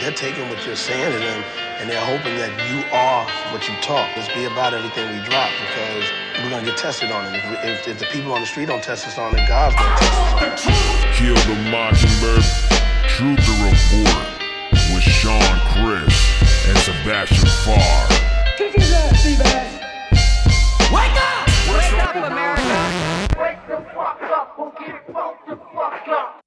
they're taking what you're saying to them and they're hoping that you are what you talk. Let's be about everything we drop because we're gonna get tested on it. If, if, if the people on the street don't test us on it, God's gonna test us on it. Kill the Mockingbird, Truth the Report with Sean Chris and Sebastian Farr. Kick his ass, Seabass! Wake up! Wake up, America! Wake the fuck up or get fucked the fuck up!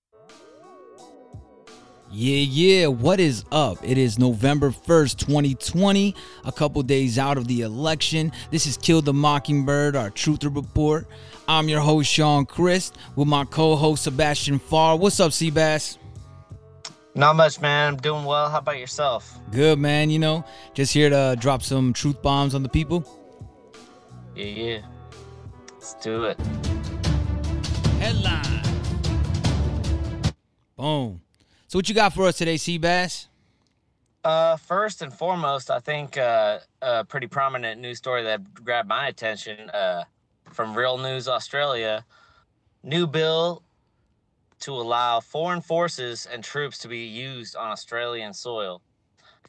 Yeah, yeah, what is up? It is November 1st, 2020, a couple days out of the election. This is Kill the Mockingbird, our Truther Report. I'm your host, Sean Christ, with my co host, Sebastian Farr. What's up, Seabass? Not much, man. I'm doing well. How about yourself? Good, man. You know, just here to drop some truth bombs on the people. Yeah, yeah. Let's do it. Headline. Boom. So, what you got for us today, Seabass? Uh, first and foremost, I think uh, a pretty prominent news story that grabbed my attention uh, from Real News Australia. New bill to allow foreign forces and troops to be used on Australian soil.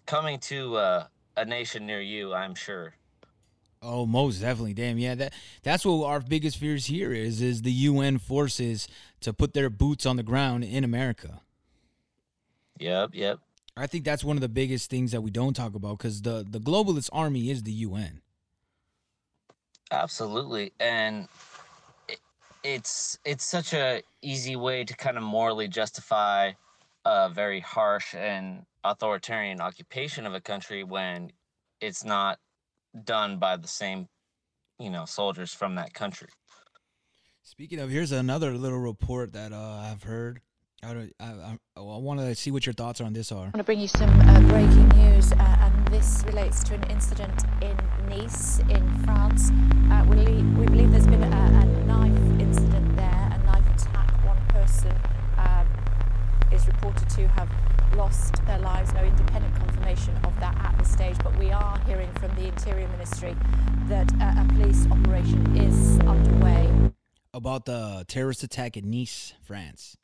Coming to uh, a nation near you, I'm sure. Oh, most definitely. Damn, yeah. That that's what our biggest fears here is is the UN forces to put their boots on the ground in America. Yep, yep. I think that's one of the biggest things that we don't talk about because the the globalist army is the UN. Absolutely, and it, it's it's such a easy way to kind of morally justify a very harsh and authoritarian occupation of a country when it's not done by the same, you know, soldiers from that country. Speaking of, here's another little report that uh, I've heard. I, I, I, I want to see what your thoughts on this are. I want to bring you some uh, breaking news, uh, and this relates to an incident in Nice, in France. Uh, we, le- we believe there's been a, a knife incident there, a knife attack. One person um, is reported to have lost their lives. No independent confirmation of that at this stage, but we are hearing from the Interior Ministry that uh, a police operation is underway. About the terrorist attack in Nice, France.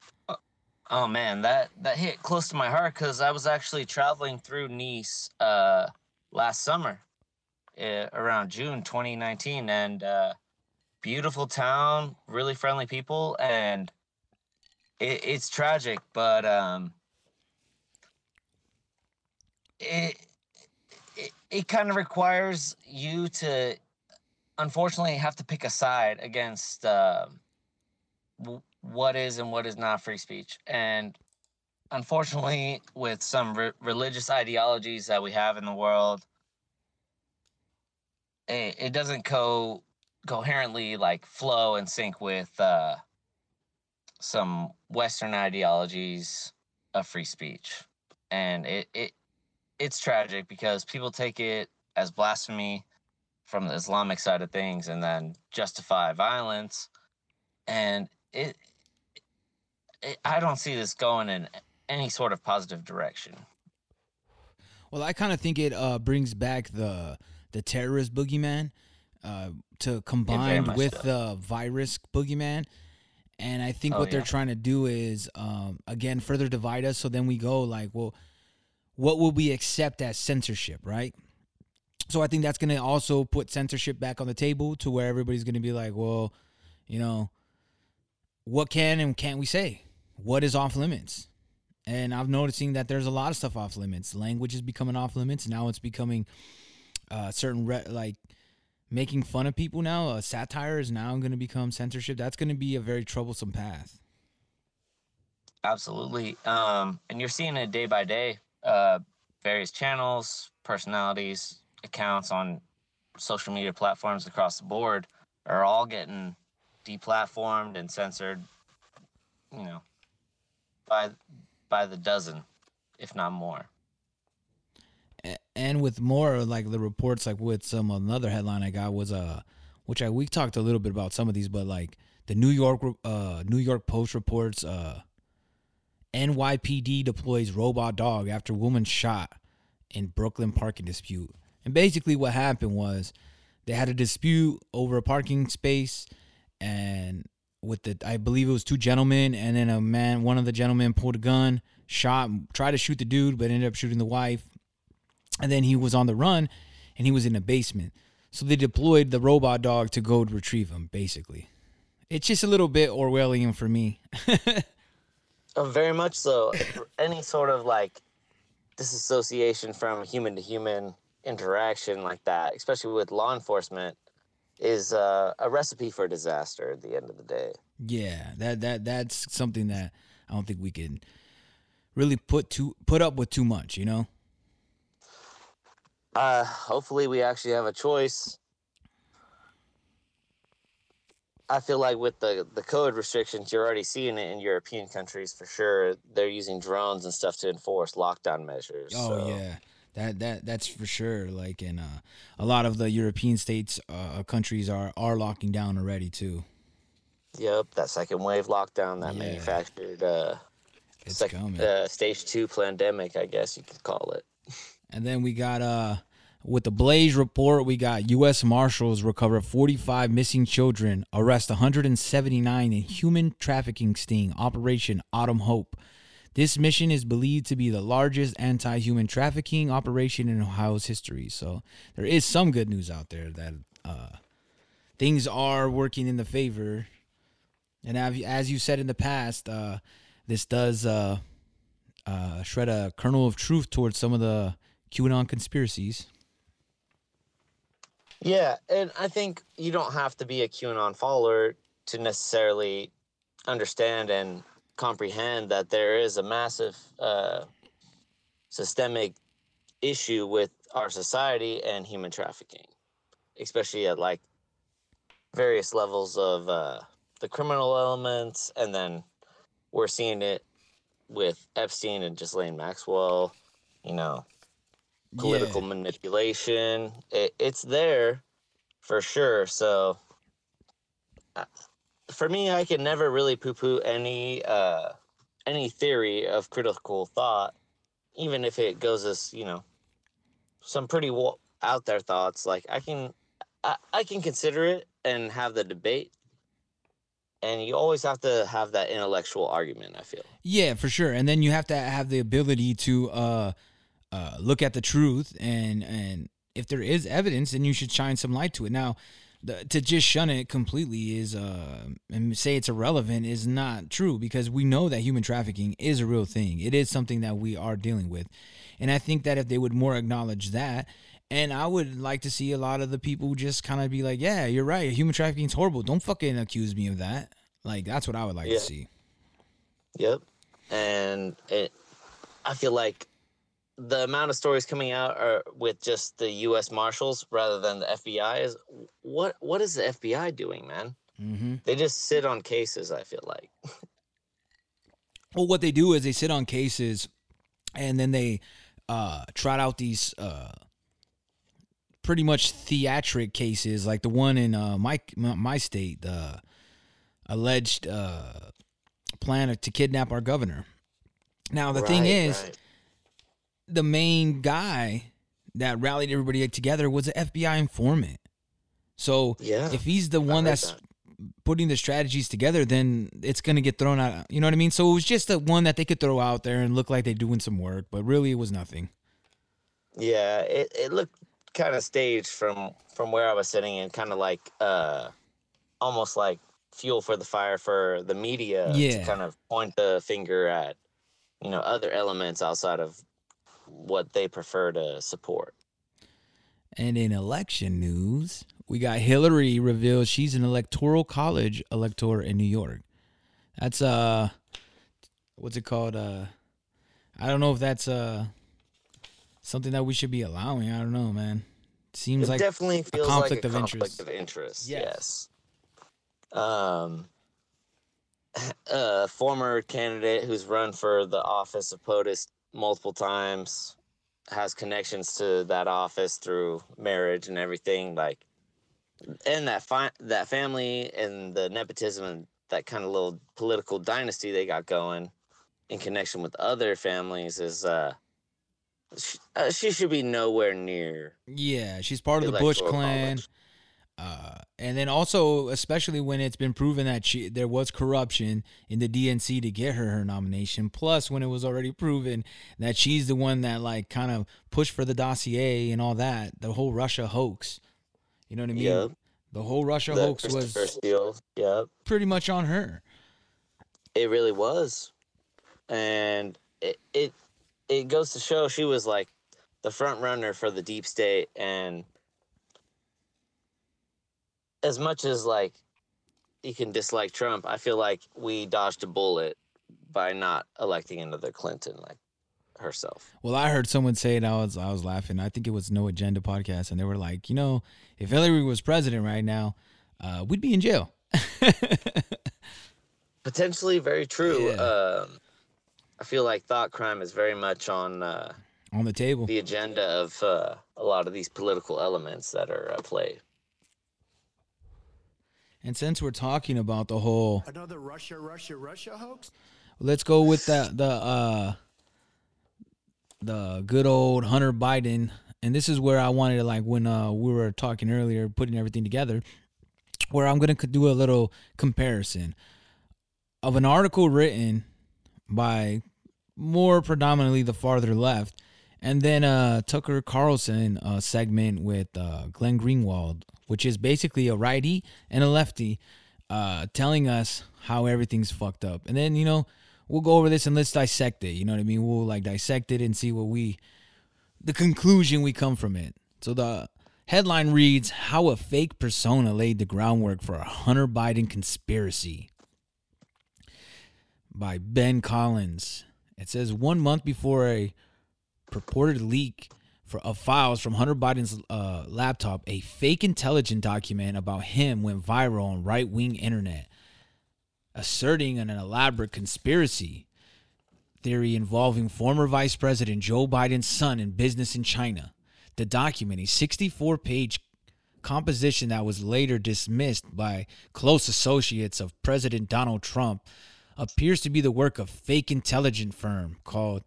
Oh man, that that hit close to my heart because I was actually traveling through Nice uh, last summer, uh, around June 2019, and uh, beautiful town, really friendly people, and it, it's tragic, but um, it it, it kind of requires you to, unfortunately, have to pick a side against. Uh, what is and what is not free speech. And unfortunately, with some re- religious ideologies that we have in the world, it, it doesn't co coherently like flow and sync with uh, some Western ideologies of free speech. And it, it it's tragic because people take it as blasphemy from the Islamic side of things and then justify violence. And it, it I don't see this going in any sort of positive direction. Well, I kind of think it uh, brings back the the terrorist boogeyman uh, to combined much with so. the virus boogeyman. And I think Oh, what they're yeah. trying to do is um, again further divide us. So then we go like, well, what will we accept as censorship, right? So I think that's gonna also put censorship back on the table to where everybody's gonna be like, well, you know, what can and can't we say? What is off limits? And I'm noticing that there's a lot of stuff off limits. Language is becoming off limits. Now it's becoming uh, certain re- like making fun of people now. Uh, satire is now going to become censorship. That's going to be a very troublesome path. Absolutely. Um, and you're seeing it day by day. Uh, various channels, personalities, accounts on social media platforms across the board are all getting deplatformed and censored, you know, by by the dozen, if not more. And with more like the reports like with some another headline i got was uh which i we talked a little bit about some of these but like the new york uh new york post reports uh nypd deploys robot dog after woman shot in brooklyn parking dispute and basically what happened was they had a dispute over a parking space and with the i believe it was two gentlemen and then a man one of the gentlemen pulled a gun shot, tried to shoot the dude, but ended up shooting the wife. And then he was on the run, and he was in a basement. So they deployed the robot dog to go retrieve him. Basically, it's just a little bit Orwellian for me. Oh, very much so. Any sort of like disassociation from human to human interaction like that, especially with law enforcement, is uh, a recipe for disaster at the end of the day. Yeah, that that that's something that I don't think we can really put too put up with too much. You know. Uh, hopefully, we actually have a choice. I feel like with the the code restrictions, you're already seeing it in European countries for sure. They're using drones and stuff to enforce lockdown measures. Oh so- yeah, that that that's for sure. Like in uh, a lot of the European states, uh, countries are are locking down already too. Yep, that second wave lockdown that Yeah. manufactured uh, It's sec- coming. uh, stage two pandemic, I guess you could call it. And then we got uh with the Blaze report, we got U.S. Marshals recover 45 missing children, arrest 179 in human trafficking sting, Operation Autumn Hope. This mission is believed to be the largest anti-human trafficking operation in Ohio's history. So there is some good news out there that uh, things are working in the favor. And as you said in the past, uh, this does uh, uh, shred a kernel of truth towards some of the QAnon conspiracies. Yeah, and I think you don't have to be a QAnon follower to necessarily understand and comprehend that there is a massive uh, systemic issue with our society and human trafficking, especially at like various levels of uh, the criminal elements, and then we're seeing it with Epstein and Ghislaine Maxwell. You know, political Yeah. manipulation. It, it's there for sure. So uh, for me, I can never really poo-poo any uh, any theory of critical thought, even if it goes as you know some pretty out there thoughts. Like I can I, I can consider it and have the debate. And you always have to have that intellectual argument. I feel. Yeah, for sure. And then you have to have the ability to uh, uh, look at the truth, and and if there is evidence, then you should shine some light to it. Now, the, to just shun it completely is uh, and say it's irrelevant is not true because we know that human trafficking is a real thing. It is something that we are dealing with, and I think that if they would more acknowledge that. And I would like to see a lot of the people just kind of be like, "Yeah, you're right. Human trafficking is horrible. Don't fucking accuse me of that." Like that's what I would like Yeah. to see. Yep. And it, I feel like the amount of stories coming out are with just the U.S. Marshals rather than the FBI is what what is the FBI doing, man? Mm-hmm. They just sit on cases. I feel like. Well, what they do is they sit on cases, and then they uh, trot out these uh, pretty much theatric cases, like the one in uh, my my state, the alleged uh, plan to kidnap our governor. Now the thing is, right. The main guy that rallied everybody together was an FBI informant. So Yeah, if he's the I one that's that. putting the strategies together, then it's gonna get thrown out. You know what I mean? So it was just the one that they could throw out there and look like they're doing some work, but really it was nothing. Yeah, it, it looked kind of staged from from where I was sitting and kind of like uh almost like fuel for the fire for the media Yeah. to kind of point the finger at you know other elements outside of what they prefer to support. And in election news, we got Hillary reveals she's an electoral college elector in New York. That's uh what's it called? Uh I don't know if that's uh something that we should be allowing. I don't know, man. Seems it like definitely feels conflict like a of conflict interest. of interest. Yes. Yes. Um, a former candidate who's run for the office of POTUS multiple times has connections to that office through marriage and everything. Like, and that fi- that family and the nepotism and that kind of little political dynasty they got going in connection with other families is uh. She, uh, she should be nowhere near Yeah, she's part of the Bush clan. college. Uh, and then also, especially when it's been proven that she there was corruption in the DNC to get her her nomination. Plus, when it was already proven that she's the one that like kind of pushed for the dossier and all that, the whole Russia hoax. You know what I mean? Yep. The whole Russia The hoax was Steele. Yep. pretty much on her. It really was, and it it it goes to show she was like the front runner for the deep state, and as much as like you can dislike Trump, I feel like we dodged a bullet by not electing another Clinton like herself. Well, I heard someone say it. I was I was laughing. I think it was No Agenda podcast, and they were like, you know, if Hillary was president right now, uh, we'd be in jail. Potentially very true. Yeah. Um, I feel like thought crime is very much on uh, on the table. the agenda of uh, a lot of these political elements that are at play. And since we're talking about the whole, Another Russia, Russia, Russia hoax? let's go with the the uh the good old Hunter Biden. And this is where I wanted to like when uh we were talking earlier, putting everything together, where I'm gonna do a little comparison of an article written by more predominantly the farther left, and then uh Tucker Carlson uh segment with uh Glenn Greenwald, which is basically a righty and a lefty, uh telling us how everything's fucked up. And then, you know, we'll go over this and let's dissect it. You know what I mean? We'll like dissect it and see what we the conclusion we come from it. So the headline reads How a Fake Persona Laid the Groundwork for a Hunter Biden Conspiracy by Ben Collins. It says one month before a purported leak for, of files from Hunter Biden's uh, laptop, a fake intelligence document about him went viral on right wing internet, asserting an elaborate conspiracy theory involving former Vice President Joe Biden's son in business in China. The document, a 64 page composition that was later dismissed by close associates of President Donald Trump, appears to be the work of fake intelligence firm called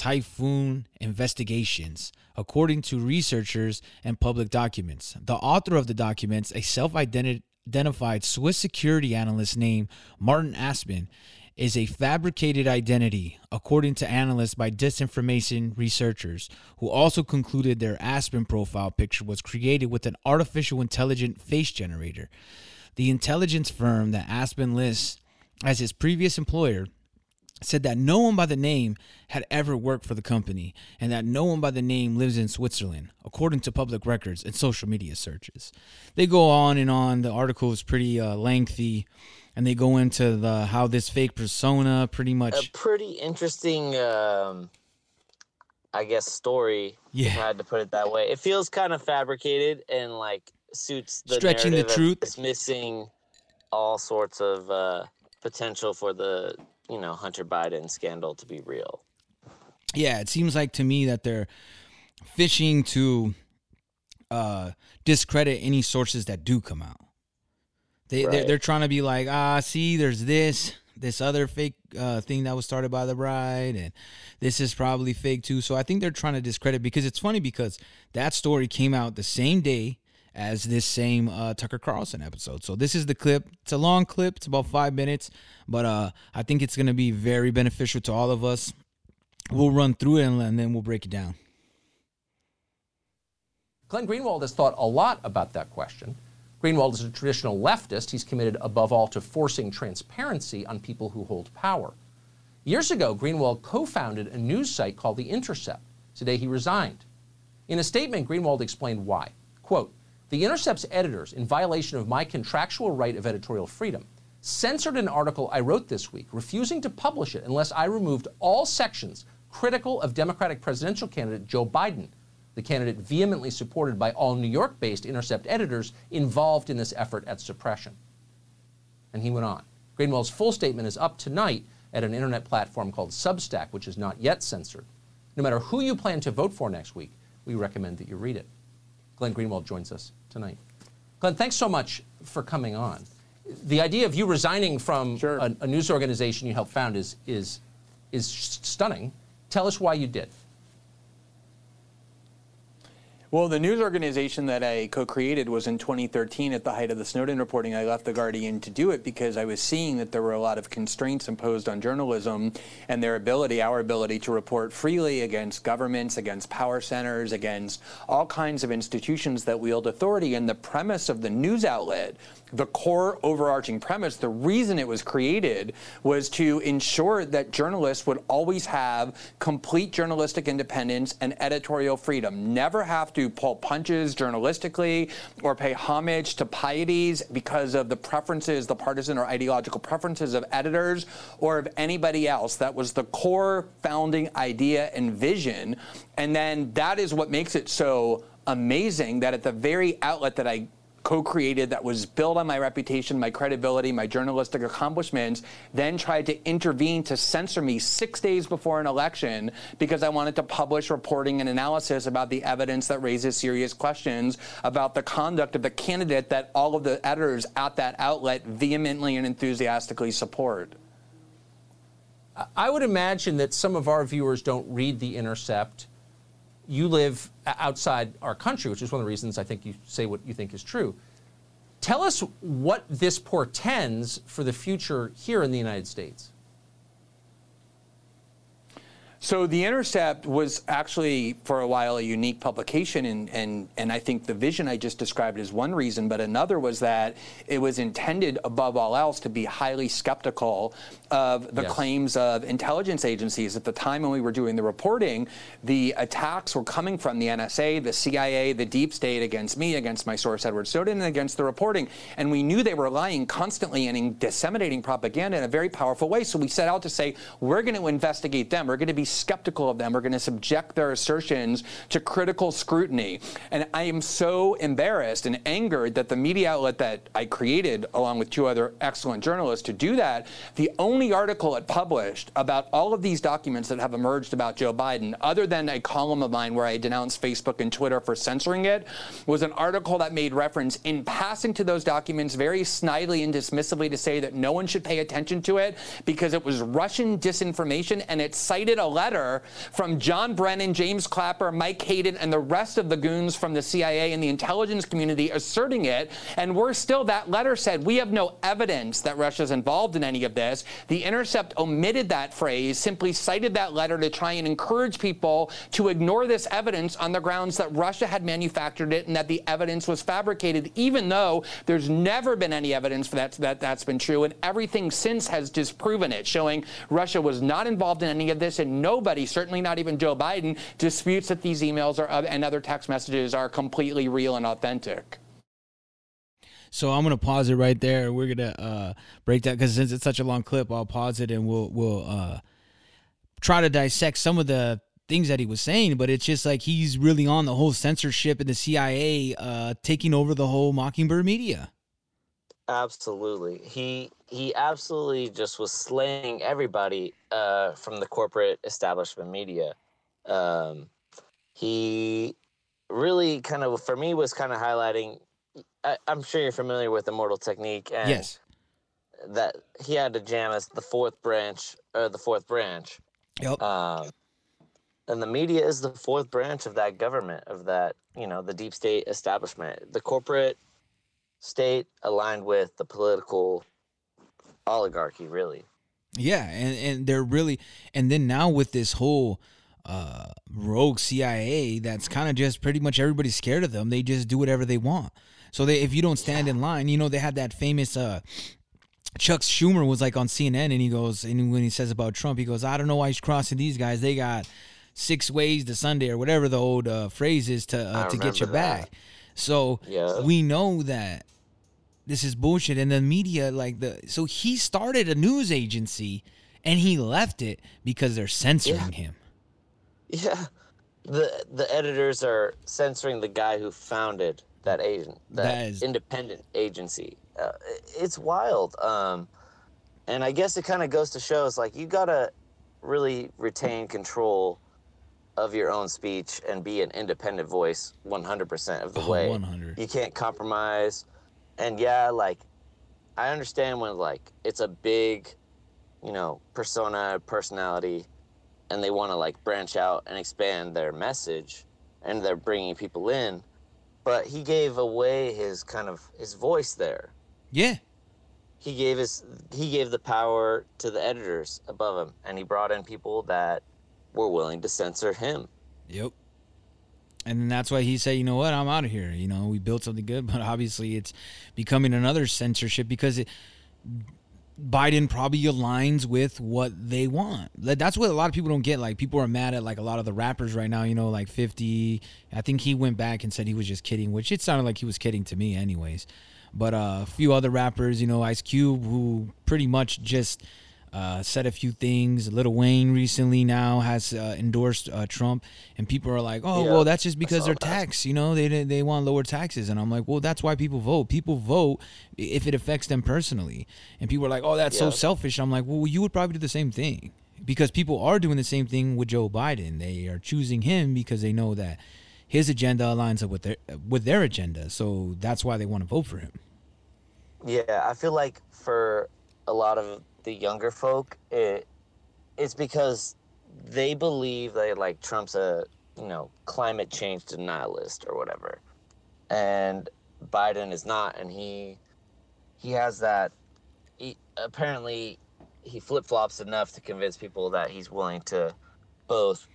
Typhoon Investigations, according to researchers and public documents. The author of the documents, a self identified Swiss security analyst named Martin Aspen, is a fabricated identity, according to analysts by disinformation researchers, who also concluded their Aspen profile picture was created with an artificial intelligent face generator. The intelligence firm that Aspen lists as his previous employer said that no one by the name had ever worked for the company and that no one by the name lives in Switzerland, according to public records and social media searches. They go on and on. The article is pretty uh, lengthy, and they go into the how this fake persona pretty much. A pretty interesting, um, I guess, story. Yeah. If I had to put it that way. It feels kind of fabricated and like suits the Stretching the truth. dismissing all sorts of uh, potential for the you know Hunter Biden scandal to be real. yeah, it seems like to me that they're fishing to uh, discredit any sources that do come out. They they're, they're trying to be like, ah, see, there's this this other fake uh, thing that was started by the bride, and this is probably fake too. So I think they're trying to discredit because it's funny because that story came out the same day as this same uh, Tucker Carlson episode. So this is the clip. It's a long clip. It's about five minutes, but uh, I think it's gonna be very beneficial to all of us. We'll run through it and, and then we'll break it down. Glenn Greenwald has thought a lot about that question. Greenwald is a traditional leftist. He's committed above all to forcing transparency on people who hold power. Years ago, Greenwald co founded a news site called The Intercept. Today, he resigned. In a statement, Greenwald explained why. Quote, the Intercept's editors, in violation of my contractual right of editorial freedom, censored an article I wrote this week, refusing to publish it unless I removed all sections critical of Democratic presidential candidate Joe Biden, the candidate vehemently supported by all New York based Intercept editors involved in this effort at suppression. And he went on. Greenwald's full statement is up tonight at an internet platform called Substack, which is not yet censored. No matter who you plan to vote for next week, we recommend that you read it. Glenn Greenwald joins us tonight. Glenn, thanks so much for coming on. The idea of you resigning from a, a news organization you helped found is, is, is stunning. Tell us why you did. Well, the news organization that I co created was in 2013 at the height of the Snowden reporting. I left The Guardian to do it because I was seeing that there were a lot of constraints imposed on journalism and their ability, our ability to report freely against governments, against power centers, against all kinds of institutions that wield authority. And the premise of the news outlet the core overarching premise, the reason it was created was to ensure that journalists would always have complete journalistic independence and editorial freedom, never have to pull punches journalistically or pay homage to pieties because of the preferences, the partisan or ideological preferences of editors or of anybody else. That was the core founding idea and vision. And then that is what makes it so amazing that at the very outlet that I co-created that was built on my reputation, my credibility, my journalistic accomplishments, then tried to intervene to censor me six days before an election because I wanted to publish reporting and analysis about the evidence that raises serious questions about the conduct of the candidate that all of the editors at that outlet vehemently and enthusiastically support. I would imagine that some of our viewers don't read The Intercept you live outside our country, which is one of the reasons I think you say what you think is true. Tell us what this portends for the future here in the United States. So The Intercept was actually for a while a unique publication, and, and, and I think the vision I just described is one reason, but another was that it was intended, above all else, to be highly skeptical of the yes. claims of intelligence agencies. At the time when we were doing the reporting, the attacks were coming from the NSA, the CIA, the deep state against me, against my source, Edward Snowden, and against the reporting. And we knew they were lying constantly and disseminating propaganda in a very powerful way. So we set out to say, we're going to investigate them. We're going to be skeptical of them. We're going to subject their assertions to critical scrutiny. And I am so embarrassed and angered that the media outlet that I created, along with two other excellent journalists, to do that, the only article it published about all of these documents that have emerged about Joe Biden, other than a column of mine where I denounced Facebook and Twitter for censoring it, was an article that made reference in passing to those documents very snidely and dismissively to say that no one should pay attention to it because it was Russian disinformation and it cited a letter from John Brennan, James Clapper, Mike Hayden, and the rest of the goons from the CIA and the intelligence community asserting it. And worse still, that letter said, We have no evidence that Russia's involved in any of this. The Intercept omitted that phrase, simply cited that letter to try and encourage people to ignore this evidence on the grounds that Russia had manufactured it and that the evidence was fabricated, even though there's never been any evidence for that, that that's been true. And everything since has disproven it, showing Russia was not involved in any of this and nobody certainly not even Joe Biden, disputes that these emails are, and other text messages are completely real and authentic. So I'm gonna pause it right there. We're gonna uh, break that because since it's such a long clip, I'll pause it and we'll we'll uh, try to dissect some of the things that he was saying. But it's just like he's really on the whole censorship and the CIA uh, taking over the whole Mockingbird media. Absolutely. He he absolutely just was slaying everybody uh, from the corporate establishment media. Um, he really kind of, for me, was kind of highlighting. I, am sure you're familiar with Immortal Technique, and yes, that he had to jam as the fourth branch or the fourth branch. Yep. Um, and the media is the fourth branch of that government, of that you know the deep state establishment, the corporate state aligned with the political oligarchy, really. Yeah, and and they're really, and then now with this whole uh, rogue CIA, that's kind of just pretty much everybody's scared of them. They just do whatever they want. So they, if you don't stand yeah. in line, you know, they had that famous. Uh, Chuck Schumer was like on CNN, and he goes, and when he says about Trump, he goes, "I don't know why he's crossing these guys. They got six ways to Sunday or whatever the old uh, phrase is to uh, to get your that. back." So yeah. we know that this is bullshit. And the media, like the so he started a news agency and he left it because they're censoring yeah. him. Yeah. The the editors are censoring the guy who founded that agent that, that is, independent agency. Uh, it's wild. Um, and I guess it kind of goes to show it's like you gotta really retain control of your own speech and be an independent voice 100% of the oh, way. 100. You can't compromise and yeah, like I understand when like it's a big, you know, persona, personality, and they want to like branch out and expand their message. and they're bringing people in. But he gave away his kind of his voice there. Yeah. He gave his he gave the power to the editors above him, and he brought in people that were willing to censor him. Yep. And that's why he said, you know what, I'm out of here. You know, we built something good, but obviously it's becoming another censorship because it, Biden probably aligns with what they want. That's what a lot of people don't get. Like people are mad at like a lot of the rappers right now. You know, like Fifty. I think he went back and said he was just kidding, which it sounded like he was kidding to me, anyways. But uh, a few other rappers, you know, Ice Cube, who pretty much just uh, said a few things. Lil Wayne recently now has uh, endorsed uh, Trump, and people are like, "Oh, Yeah, well, that's just because they're that. tax. You know, they they want lower taxes." And I'm like, "Well, that's why people vote. People vote if it affects them personally." And people are like, "Oh, that's so selfish." I'm like, "Well, you would probably do the same thing." Because people are doing the same thing with Joe Biden. They are choosing him because they know that his agenda aligns up with their with their agenda. So that's why they want to vote for him. Yeah, I feel like for a lot of the younger folk, it it's because they believe that like Trump's a you know climate change denialist or whatever, and Biden is not, and he he has that. He, apparently, he flip flops enough to convince people that he's willing to both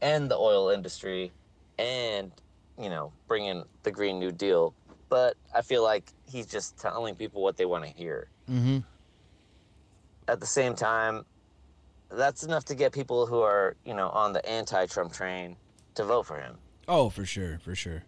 end the oil industry and you know bring in the Green New Deal. But I feel like he's just telling people what they want to hear. Mm-hmm. At the same time, that's enough to get people who are you know on the anti-Trump train to vote for him. Oh, for sure, for sure.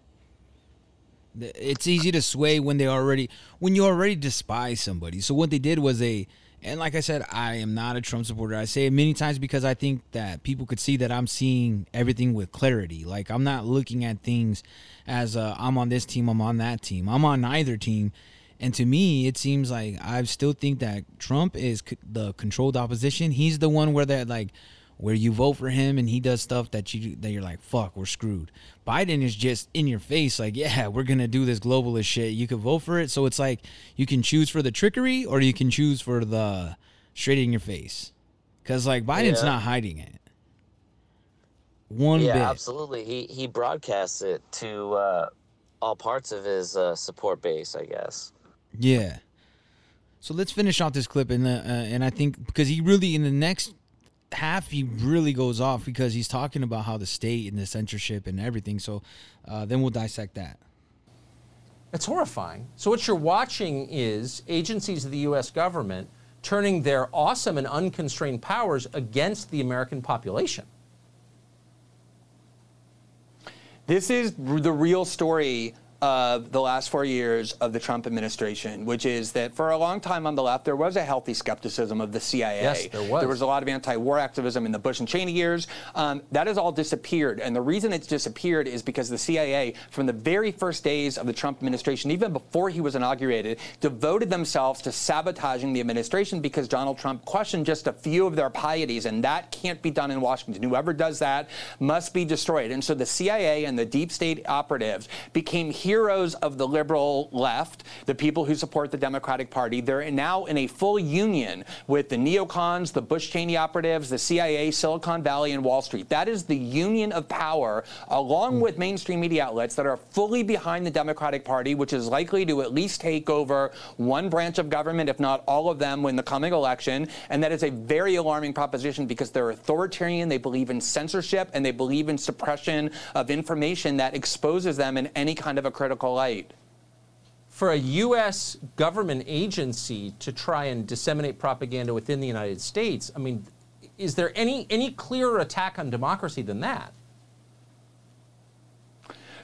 It's easy to sway when they already when you already despise somebody. So what they did was they and like I said, I am not a Trump supporter. I say it many times because I think that people could see that I'm seeing everything with clarity. Like I'm not looking at things as uh, I'm on this team, I'm on that team. I'm on neither team. And to me, it seems like I still think that Trump is c- the controlled opposition. He's the one where that like where you vote for him and he does stuff that you that you're like, fuck, we're screwed. Biden is just in your face, like, yeah, we're gonna do this globalist shit. You can vote for it, so it's like you can choose for the trickery or you can choose for the straight in your face. Cause like Biden's Yeah. not hiding it. One yeah, bit. absolutely. He he broadcasts it to uh, all parts of his uh, support base, I guess. Yeah. So let's finish off this clip, and uh, uh, and I think because he really in the next half he really goes off because he's talking about how the state and the censorship and everything. So uh, then we'll dissect that. It's horrifying. So, what you're watching is agencies of the U.S. government turning their awesome and unconstrained powers against the American population. This is the real story of the last four years of the Trump administration, which is that for a long time on the left, there was a healthy skepticism of the CIA. Yes, there was. There was a lot of anti-war activism in the Bush and Cheney years. Um, that has all disappeared, and the reason it's disappeared is because the CIA, from the very first days of the Trump administration, even before he was inaugurated, devoted themselves to sabotaging the administration because Donald Trump questioned just a few of their pieties, and that can't be done in Washington. Whoever does that must be destroyed. And so the CIA and the deep state operatives became heroes of the liberal left, the people who support the Democratic Party. They're now in a full union with the neocons, the Bush Cheney operatives, the CIA, Silicon Valley, and Wall Street. That is the union of power, along with mainstream media outlets that are fully behind the Democratic Party, which is likely to at least take over one branch of government, if not all of them, in the coming election. And that is a very alarming proposition because they're authoritarian, they believe in censorship, and they believe in suppression of information that exposes them in any kind of a critical light. For a U.S. government agency to try and disseminate propaganda within the United States, I mean, is there any, any clearer attack on democracy than that?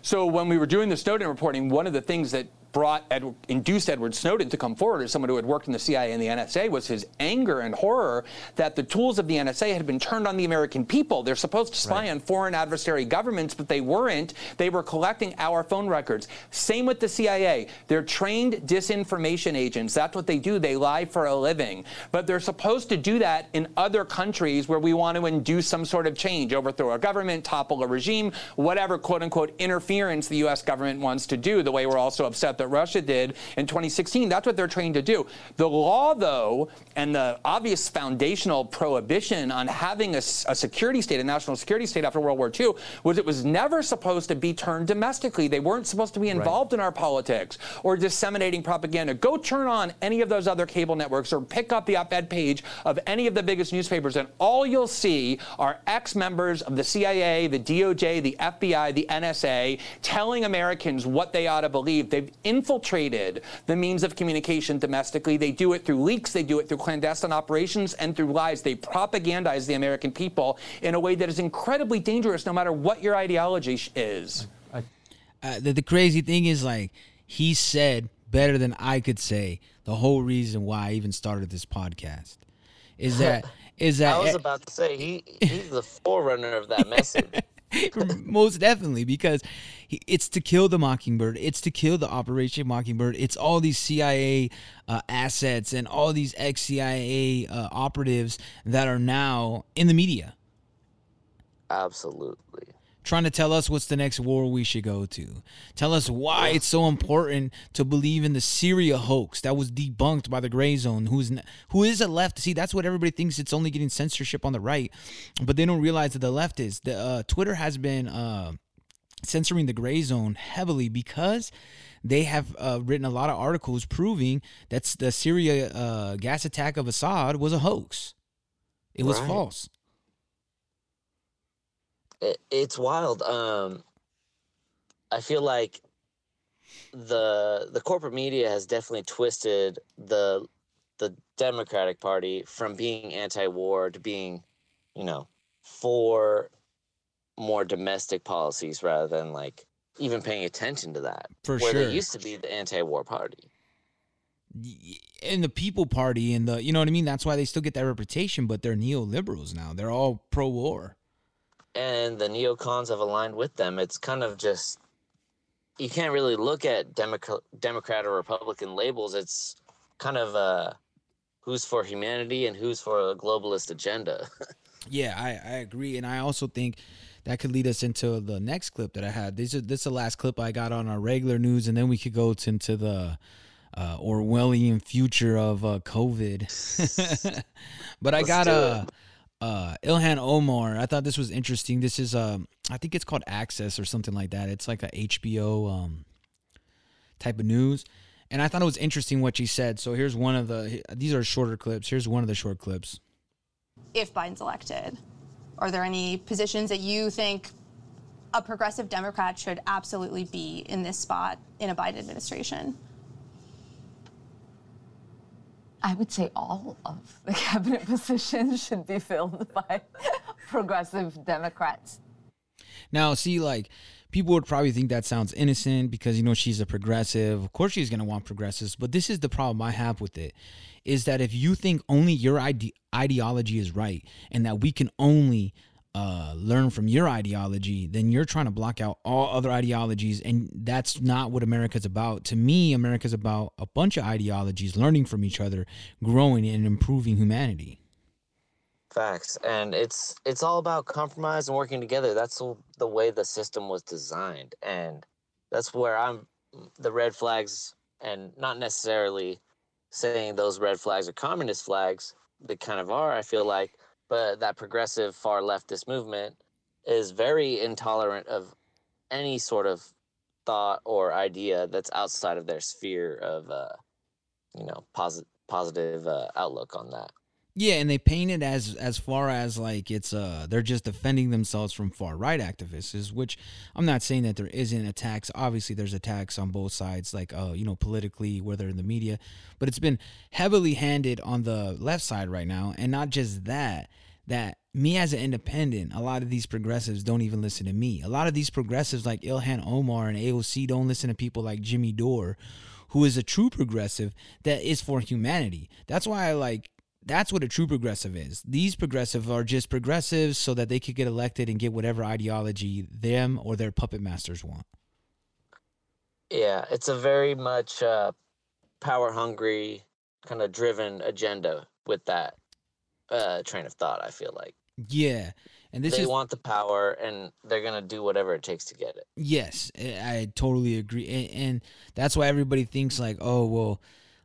So when we were doing the Snowden reporting, one of the things that brought Edward, induced Edward Snowden to come forward as someone who had worked in the CIA and the NSA was his anger and horror that the tools of the NSA had been turned on the American people. They're supposed to spy on foreign adversary governments, but they weren't. They were collecting our phone records. Same with the CIA. They're trained disinformation agents. That's what they do. They lie for a living. But they're supposed to do that in other countries where we want to induce some sort of change, overthrow a government, topple a regime, whatever quote unquote interference the U.S. government wants to do. The way we're also upset that that Russia did in 2016. That's what they're trying to do. The law, though, and the obvious foundational prohibition on having a, a security state, a national security state after World War II, was it was never supposed to be turned domestically. They weren't supposed to be involved right. in our politics or disseminating propaganda. Go turn on any of those other cable networks or pick up the op-ed page of any of the biggest newspapers, and all you'll see are ex-members of the CIA, the DOJ, the FBI, the NSA telling Americans what they ought to believe. They've infiltrated the means of communication domestically. They do it through leaks, they do it through clandestine operations, and through lies. They propagandize the American people in a way that is incredibly dangerous no matter what your ideology is. Uh, the, the crazy thing is, like, he said better than I could say the whole reason why I even started this podcast is that is that I was about to say he he's the forerunner of that message. Most definitely, because it's to kill the Mockingbird. It's to kill the Operation Mockingbird. It's all these CIA uh, assets and all these ex CIA uh, operatives that are now in the media. Absolutely trying to tell us what's the next war we should go to. Tell us why it's so important to believe in the Syria hoax that was debunked by the Grayzone, who's who is a left. See, that's what everybody thinks. It's only getting censorship on the right, but they don't realize that the left is. The uh, Twitter has been uh, censoring the Grayzone heavily because they have uh, written a lot of articles proving that the Syria uh, gas attack of Assad was a hoax. It was right. false it, it's wild. Um, I feel like the the corporate media has definitely twisted the the Democratic Party from being anti-war to being, you know, for more domestic policies rather than like even paying attention to that. For where sure. they used to be the anti-war party. And the People Party and the you know what I mean? That's why they still get that reputation, but they're neoliberals now. They're all pro war and the neocons have aligned with them. It's kind of just you can't really look at Democrat, Democrat or Republican labels. It's kind of uh, who's for humanity and who's for a globalist agenda. yeah, I, I agree, and I also think that could lead us into the next clip that I had. This is this is the last clip I got on our regular news, and then we could go to, into the uh, Orwellian future of uh, COVID. but I got a uh Ilhan Omar. I thought this was interesting. This is um I think it's called Axios or something like that. It's like a HBO um type of news. And I thought it was interesting what she said. So here's one of the these are shorter clips. Here's one of the short clips. If Biden's elected, are there any positions that you think a progressive Democrat should absolutely be in this spot in a Biden administration? I would say all of the cabinet positions should be filled by progressive Democrats. Now, see, like, people would probably think that sounds innocent because, you know, she's a progressive. Of course, she's going to want progressives. But this is the problem I have with it is that if you think only your ide- ideology is right and that we can only uh, learn from your ideology, then you're trying to block out all other ideologies. And that's not what America's about. To me, America's about a bunch of ideologies, learning from each other, growing and improving humanity. Facts. And it's it's all about compromise and working together. That's the way the system was designed. And that's where I'm the red flags and not necessarily saying those red flags are communist flags. They kind of are, I feel like but that progressive far leftist movement is very intolerant of any sort of thought or idea that's outside of their sphere of uh, you know positive positive uh, outlook on that yeah and they paint it as as far as like it's uh they're just defending themselves from far right activists which i'm not saying that there isn't attacks obviously there's attacks on both sides like uh you know politically whether in the media but it's been heavily handed on the left side right now and not just that that me as an independent, a lot of these progressives don't even listen to me. A lot of these progressives like Ilhan Omar and AOC don't listen to people like Jimmy Dore, who is a true progressive that is for humanity. That's why I like that's what a true progressive is. These progressives are just progressives so that they could get elected and get whatever ideology them or their puppet masters want. Yeah, it's a very much uh, power hungry, kind of driven agenda with that uh, train of thought. I feel like. Yeah, And this they is want the power, and they're gonna do whatever it takes to get it. Yes, I I totally agree, and, and that's why everybody thinks like, oh well,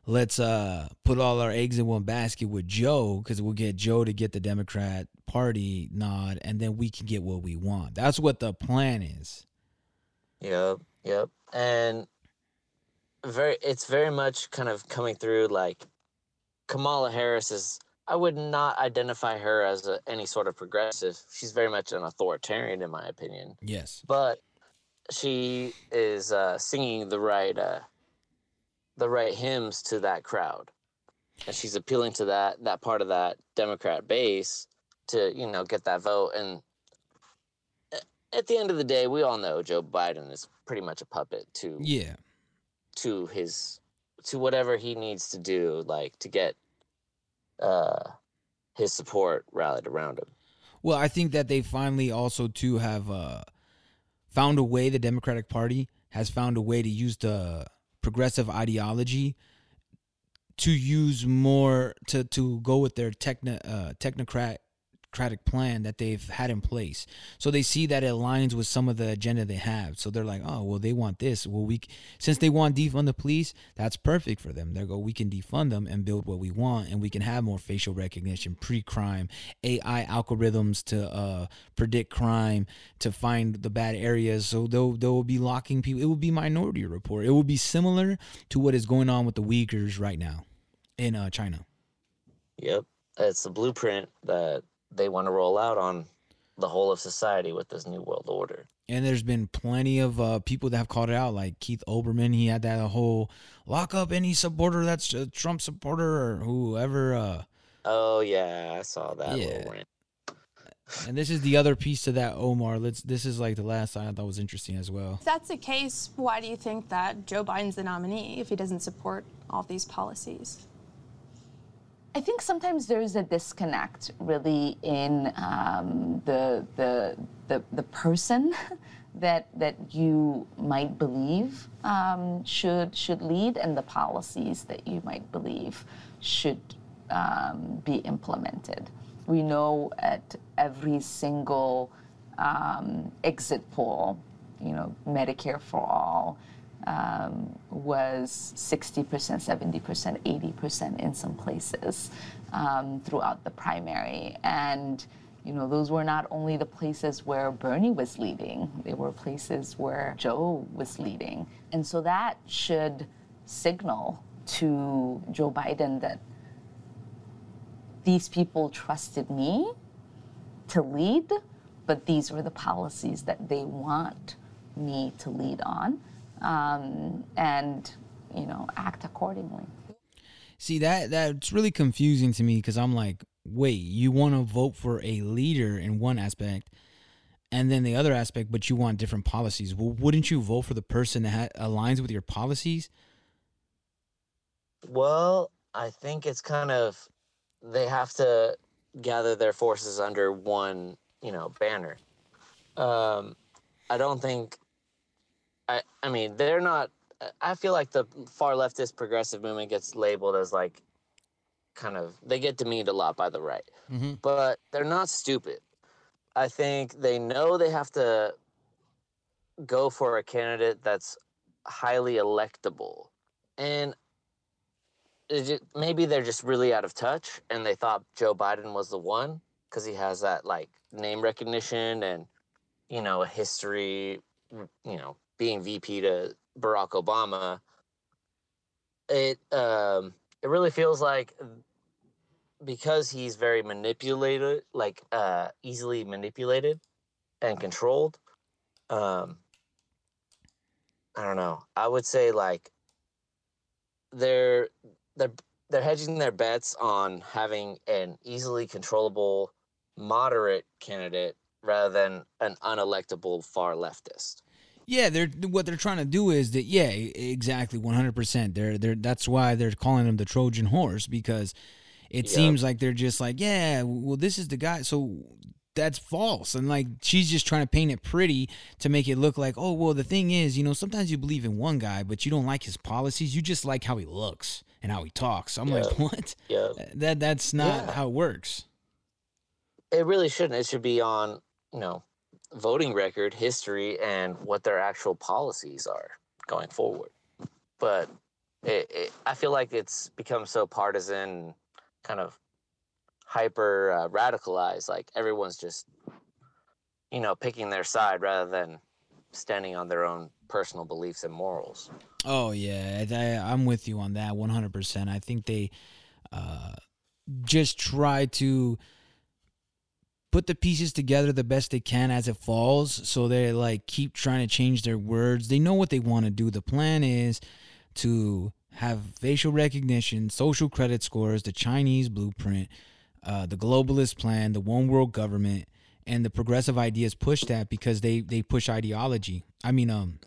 let's uh put all our eggs in one basket with Joe because we'll get Joe to get the Democrat Party nod, and then we can get what we want. That's what the plan is. Yep, yep. And very it's very much kind of coming through like Kamala Harris is I would not identify her as a, any sort of progressive. She's very much an authoritarian in my opinion. Yes. But she is uh, singing the right uh, the right hymns to that crowd. And she's appealing to that that part of that Democrat base to, you know, get that vote and at the end of the day, we all know Joe Biden is pretty much a puppet to Yeah. to his to whatever he needs to do, like to get uh his support rallied around him. Well, I think that they finally also too have uh, found a way. The Democratic Party has found a way to use the progressive ideology to use more to to go with their techno uh, technocrat democratic plan that they've had in place. So they see that it aligns with some of the agenda they have. So they're like, oh, well, they want this. Well, we since they want defund the police, that's perfect for them. They go, we can defund them and build what we want, and we can have more facial recognition, pre-crime, AI algorithms to uh, predict crime, to find the bad areas. So they'll they will be locking people. It will be Minority Report. It will be similar to what is going on with the Uyghurs right now in uh, China. Yep. It's the blueprint that they want to roll out on the whole of society with this new world order. And there's been plenty of uh, people that have called it out, like Keith Olbermann. He had that whole lock up any supporter that's a Trump supporter or whoever. Uh, Oh yeah, I saw that Yeah. little rant. and this is the other piece to that, Omar. Let's. This is like the last I thought was interesting as well. If that's the case, why do you think that Joe Biden's the nominee if he doesn't support all these policies? I think sometimes there is a disconnect, really, in um, the, the the the person that that you might believe um, should should lead, and the policies that you might believe should um, be implemented. We know at every single um, exit poll, you know, Medicare for all um, was 60%, 70%, 80% in some places um, throughout the primary. And, you know, those were not only the places where Bernie was leading, they were places where Joe was leading. And so that should signal to Joe Biden that these people trusted me to lead, but these were the policies that they want me to lead on um, and you know act accordingly. See that that's really confusing to me because I'm like, wait, you want to vote for a leader in one aspect, and then the other aspect, but you want different policies. Well, wouldn't you vote for the person that ha- aligns with your policies? Well, I think it's kind of they have to gather their forces under one, you know, banner. Um, I don't think. I I mean, they're not. I feel like the far leftist progressive movement gets labeled as like, kind of they get demeaned a lot by the right, Mm-hmm. but they're not stupid. I think they know they have to go for a candidate that's highly electable, and it ju- maybe they're just really out of touch and they thought Joe Biden was the one because he has that like name recognition and you know a history you know being VP to Barack Obama it um it really feels like because he's very manipulated like uh easily manipulated and controlled um I don't know I would say like they're they're they're hedging their bets on having an easily controllable moderate candidate rather than an unelectable far leftist. Yeah, they're what they're trying to do is that yeah, exactly, one hundred percent. They're they're that's why they're calling him the Trojan horse because it seems like they're just like yeah, well this is the guy. So that's false, and like she's just trying to paint it pretty to make it look like oh well the thing is you know sometimes you believe in one guy but you don't like his policies, you just like how he looks and how he talks. I'm like what? Yeah. Uh, that that's not Yeah. how it works. It really shouldn't. It should be on you know, voting record, history, and what their actual policies are going forward. But it, it, I feel like it's become so partisan, kind of hyper uh, radicalized. Like everyone's just, you know, picking their side rather than standing on their own personal beliefs and morals. Oh yeah, I, I'm with you on that 100%. I think they uh, just try to put the pieces together the best they can as it falls. So they like keep trying to change their words. They know what they want to do. The plan is to have facial recognition, social credit scores, the Chinese blueprint, uh, the globalist plan, the one world government, and the progressive ideas push that because they they push ideology. I mean, um,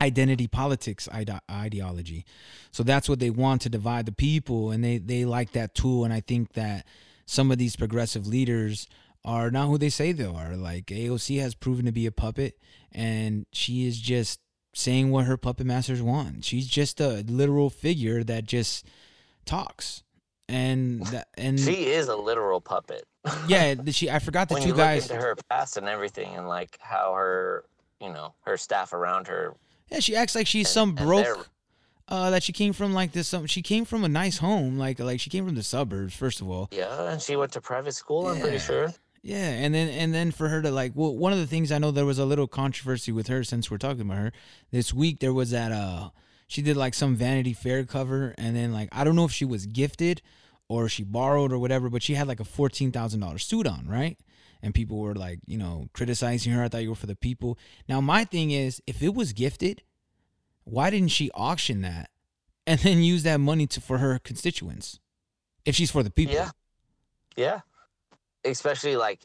identity politics ide- ideology. So that's what they want to divide the people, and they they like that tool. And I think that some of these progressive leaders are not who they say they are. Like AOC has proven to be a puppet, and she is just saying what her puppet masters want. She's just a literal figure that just talks. And that, and she is a literal puppet. yeah, she. I forgot that when two you guys. Look into her past and everything, and like how her, you know, her staff around her. Yeah, she acts like she's some broke. Uh, that she came from like this. Some she came from a nice home, like like she came from the suburbs. First of all. Yeah, and she went to private school. I'm pretty sure. Yeah, and then and then for her to like, well, one of the things I know there was a little controversy with her since we're talking about her this week. There was that uh, she did like some Vanity Fair cover, and then like I don't know if she was gifted or she borrowed or whatever, but she had like a fourteen thousand dollar suit on, right? And people were like, you know, criticizing her. I thought you were for the people. Now my thing is, if it was gifted, why didn't she auction that and then use that money to for her constituents? If she's for the people. Yeah. Yeah especially like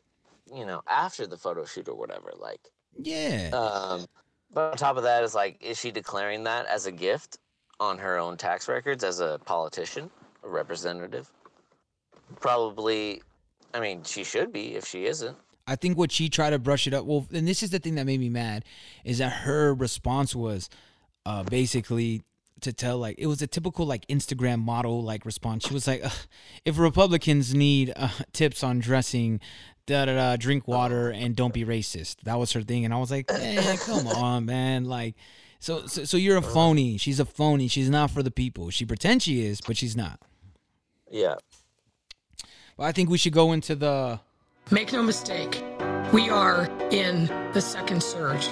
you know after the photo shoot or whatever like yeah. um but on top of that is like is she declaring that as a gift on her own tax records as a politician a representative? Probably i mean she should be if she isn't. I think what she tried to brush it up well and this is the thing that made me mad is that her response was uh basically to tell like it was a typical like Instagram model like response. She was like, "If Republicans need uh, tips on dressing, da da da, drink water and don't be racist." That was her thing, and I was like, "Man, come on, man!" Like, so, so so you're a phony. She's a phony. She's not for the people. She pretends she is, but she's not. Yeah. Well, I think we should go into the. Make no mistake, we are in the second surge.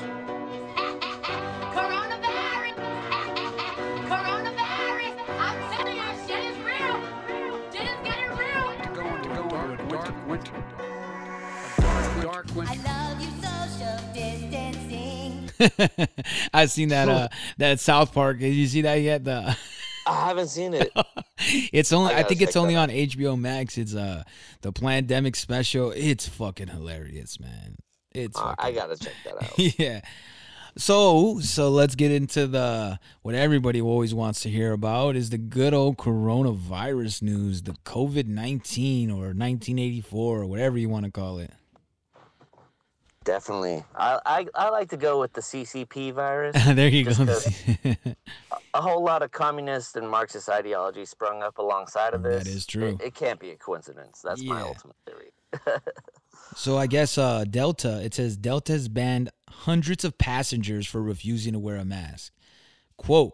I've seen that uh that South Park. Did you see that yet? The I haven't seen it. it's only I, I think it's only on HBO Max. It's uh the pandemic special. It's fucking hilarious, man. It's Uh, I gotta check that out. yeah. So so let's get into the what everybody always wants to hear about is the good old coronavirus news, the COVID nineteen or nineteen eighty four or whatever you want to call it. Definitely. I, I I like to go with the CCP virus. there you go. a whole lot of communist and Marxist ideology sprung up alongside of this. That is true. It, it can't be a coincidence. That's my ultimate theory. So I guess uh, Delta, it says Delta has banned hundreds of passengers for refusing to wear a mask. Quote,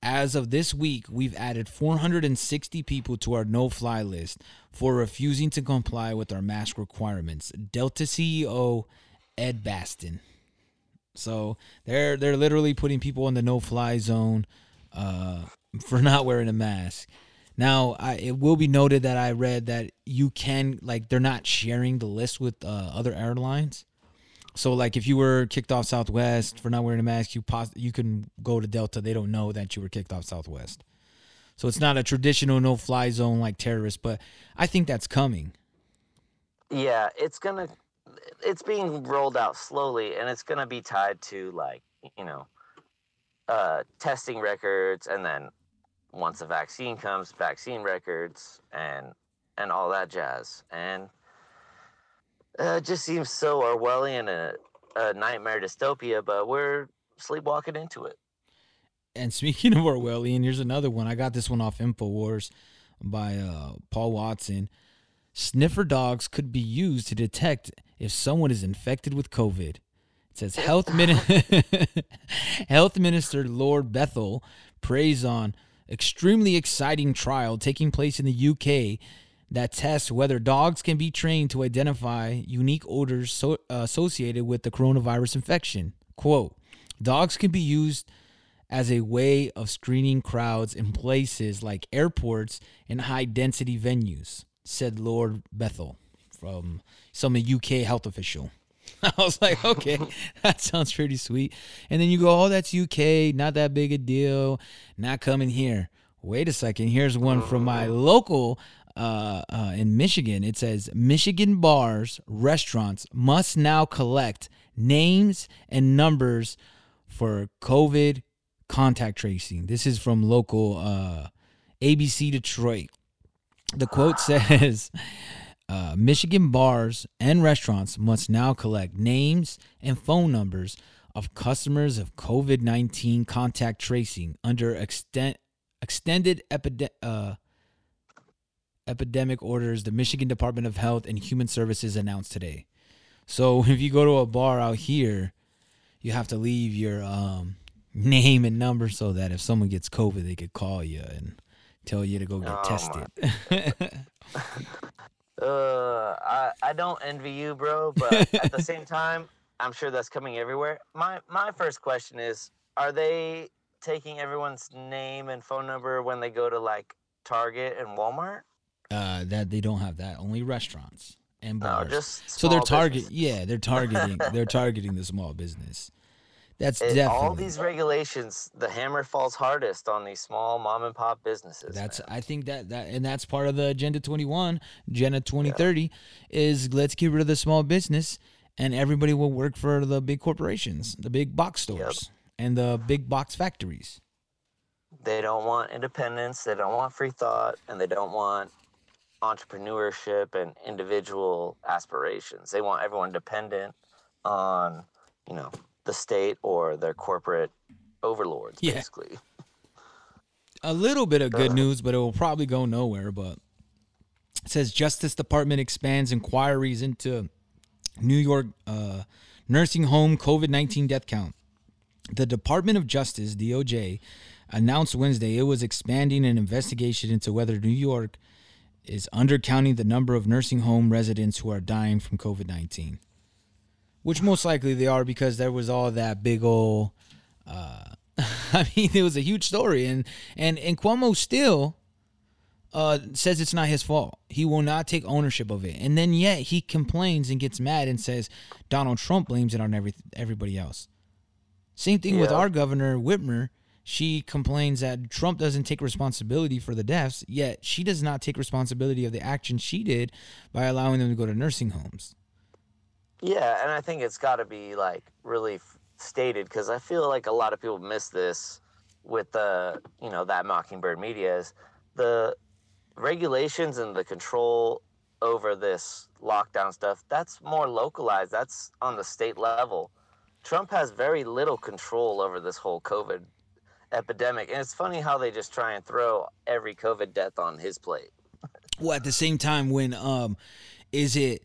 as of this week, we've added 460 people to our no fly list for refusing to comply with our mask requirements. Delta CEO Ed Bastian. So they're they're literally putting people in the no fly zone uh, for not wearing a mask. Now, I, it will be noted that I read that you can like they're not sharing the list with uh, other airlines. So like if you were kicked off Southwest for not wearing a mask, you pos- you can go to Delta. They don't know that you were kicked off Southwest. So it's not a traditional no fly zone like terrorists, but I think that's coming. Yeah, it's gonna it's being rolled out slowly and it's gonna be tied to like, you know, uh testing records and then once a vaccine comes, vaccine records and and all that jazz. And uh, it just seems so Orwellian a, a nightmare dystopia, but we're sleepwalking into it. And speaking of Orwellian, here's another one. I got this one off Infowars by uh, Paul Watson. Sniffer dogs could be used to detect if someone is infected with COVID. It says health, Min- health minister Lord Bethell prays on extremely exciting trial taking place in the UK that tests whether dogs can be trained to identify unique odors so, uh, associated with the coronavirus infection. Quote, dogs can be used as a way of screening crowds in places like airports and high density venues, said Lord Bethell from some UK health official. I was like, okay, that sounds pretty sweet. And then you go, oh, that's UK, not that big a deal, not coming here. Wait a second, here's one from my local uh, uh, in Michigan. It says Michigan bars, restaurants must now collect names and numbers for COVID contact tracing. This is from local uh, ABC Detroit. The quote says uh, Michigan bars and restaurants must now collect names and phone numbers of customers of COVID 19 contact tracing under extent, extended epidemic. Uh, epidemic orders the Michigan Department of Health and Human Services announced today. So if you go to a bar out here, you have to leave your um, name and number so that if someone gets COVID, they could call you and tell you to go get Oh, tested. Uh, I I don't envy you, bro. But at the same time, I'm sure that's coming everywhere. My my first question is: Are they taking everyone's name and phone number when they go to like Target and Walmart? uh, that they don't have that. Only restaurants and No, bars. just so they're target. Yeah, they're targeting. they're targeting the small business. That's It- definitely. all these regulations. The hammer falls hardest on these small mom and pop businesses. That's I think that that and that's part of the agenda 21, agenda 2030 is let's get rid of the small business and everybody will work for the big corporations, the big box stores and the big box factories. They don't want independence. They don't want free thought, and they don't want entrepreneurship and individual aspirations. They want everyone dependent on, you know, the state or their corporate overlords, Yeah. basically. A little bit of good Uh. news, but it will probably go nowhere, but it says Justice Department expands inquiries into New York uh, nursing home COVID 19 death count. The Department of Justice, DOJ, announced Wednesday it was expanding an investigation into whether New York is undercounting the number of nursing home residents who are dying from COVID 19. Which most likely they are because there was all that big old. Uh, I mean, it was a huge story, and and and Cuomo still uh, says it's not his fault. He will not take ownership of it, and then yet he complains and gets mad and says Donald Trump blames it on every everybody else. Same thing with our governor Whitmer. She complains that Trump doesn't take responsibility for the deaths, yet she does not take responsibility of the action she did by allowing them to go to nursing homes. Yeah, and I think it's got to be like really f- stated because I feel like a lot of people miss this with the you know that Mockingbird media is the regulations and the control over this lockdown stuff. That's more localized. That's on the state level. Trump has very little control over this whole COVID epidemic, and it's funny how they just try and throw every COVID death on his plate. Well, at the same time, when um, is it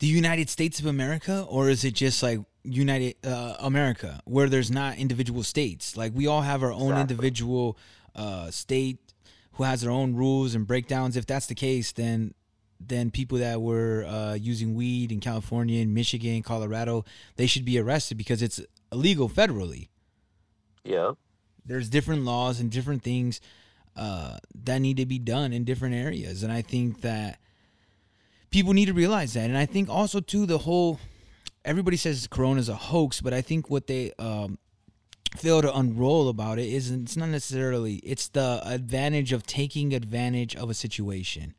the United States of America or is it just like United uh, America where there's not individual states? Like we all have our own Exactly. individual uh, state who has their own rules and breakdowns. If that's the case, then then people that were uh, using weed in California, in Michigan, Colorado, they should be arrested because it's illegal federally Yeah, there's different laws and different things uh, that need to be done in different areas and i think that people need to realize that and i think also too the whole everybody says corona is a hoax but i think what they um, fail to unroll about it is it's not necessarily it's the advantage of taking advantage of a situation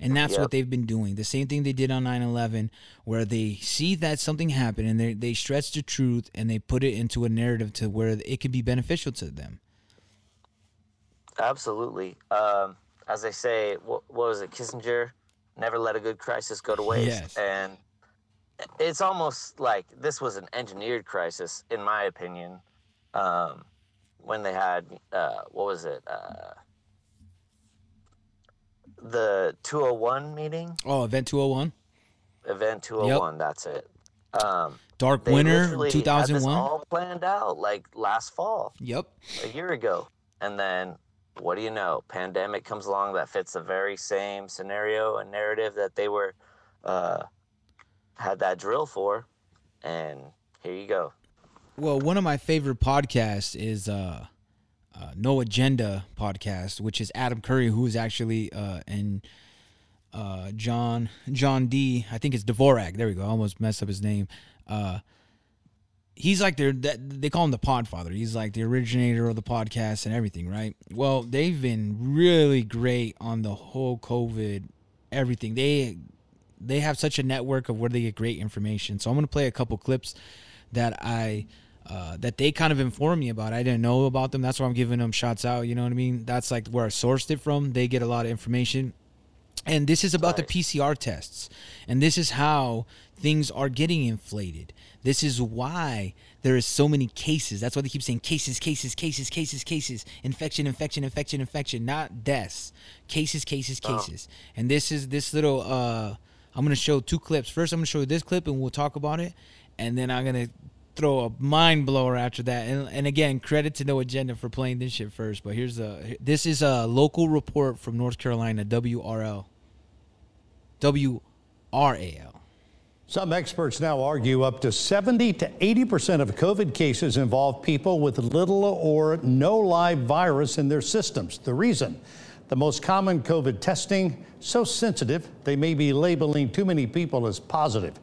and that's Yep. what they've been doing. The same thing they did on 9 11, where they see that something happened and they, they stretch the truth and they put it into a narrative to where it could be beneficial to them. Absolutely. Um, as I say, what, what was it, Kissinger? Never let a good crisis go to waste. Yes. And it's almost like this was an engineered crisis, in my opinion. Um, when they had, uh, what was it? Uh, the 201 meeting. Oh, Event 201? Event 201. That's it. Um, Dark Winter, literally 2001. all planned out like last fall. Yep. A year ago, and then what do you know? Pandemic comes along that fits the very same scenario and narrative that they were uh, had that drill for, and here you go. Well, one of my favorite podcasts is uh, uh, No Agenda podcast, which is Adam Curry, who is actually uh, and uh, John John D. I think it's Dvorak. There we go. I almost messed up his name. He's like their they call him the Podfather. He's like the originator of the podcast and everything, right? Well, they've been really great on the whole COVID everything. They they have such a network of where they get great information. So I'm gonna play a couple clips that I uh, that they kind of informed me about. I didn't know about them. That's why I'm giving them shots out. You know what I mean? That's like where I sourced it from. They get a lot of information. And this is about the PCR tests. And this is how things are getting inflated. This is why there is so many cases. That's why they keep saying cases, cases, cases, cases, cases, infection, infection, infection, infection, not deaths. Cases, cases, cases. And this is this little uh I'm gonna show two clips. First I'm gonna show you this clip and we'll talk about it. And then I'm gonna throw a mind blower after that. And, and again, credit to No Agenda for playing this shit first. But here's a this is a local report from North Carolina, WRL. WRAL. Some experts now argue up to 70 to 80 percent of COVID cases involve people with little or no live virus in their systems. The reason? The most common COVID testing so sensitive they may be labeling too many people as positive.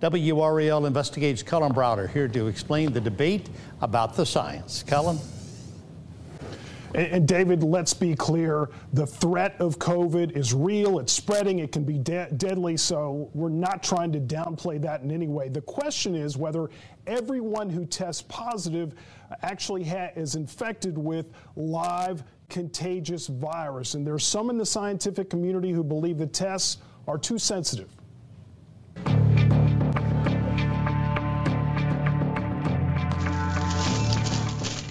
WRAL investigates Cullen Browder here to explain the debate about the science. Cullen? And, and David, let's be clear the threat of COVID is real, it's spreading, it can be de- deadly, so we're not trying to downplay that in any way. The question is whether everyone who tests positive actually ha- is infected with live contagious virus. And there are some in the scientific community who believe the tests are too sensitive.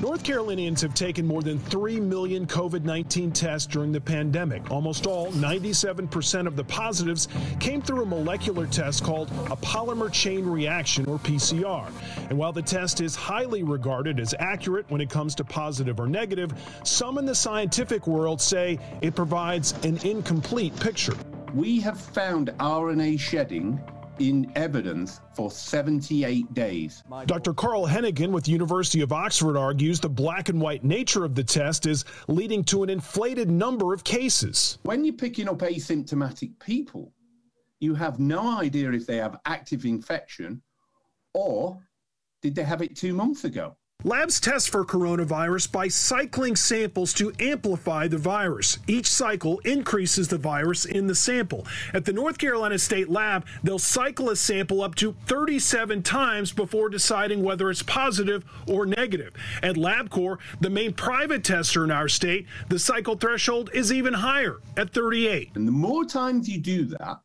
North Carolinians have taken more than 3 million COVID 19 tests during the pandemic. Almost all, 97% of the positives, came through a molecular test called a polymerase chain reaction, or PCR. And while the test is highly regarded as accurate when it comes to positive or negative, some in the scientific world say it provides an incomplete picture. We have found RNA shedding in evidence for 78 days. Dr. Carl Heneghan with University of Oxford argues the black and white nature of the test is leading to an inflated number of cases. When you're picking up asymptomatic people, you have no idea if they have active infection or did they have it two months ago. Labs test for coronavirus by cycling samples to amplify the virus. Each cycle increases the virus in the sample. At the North Carolina State Lab, they'll cycle a sample up to 37 times before deciding whether it's positive or negative. At LabCorp, the main private tester in our state, the cycle threshold is even higher at 38. And the more times you do that,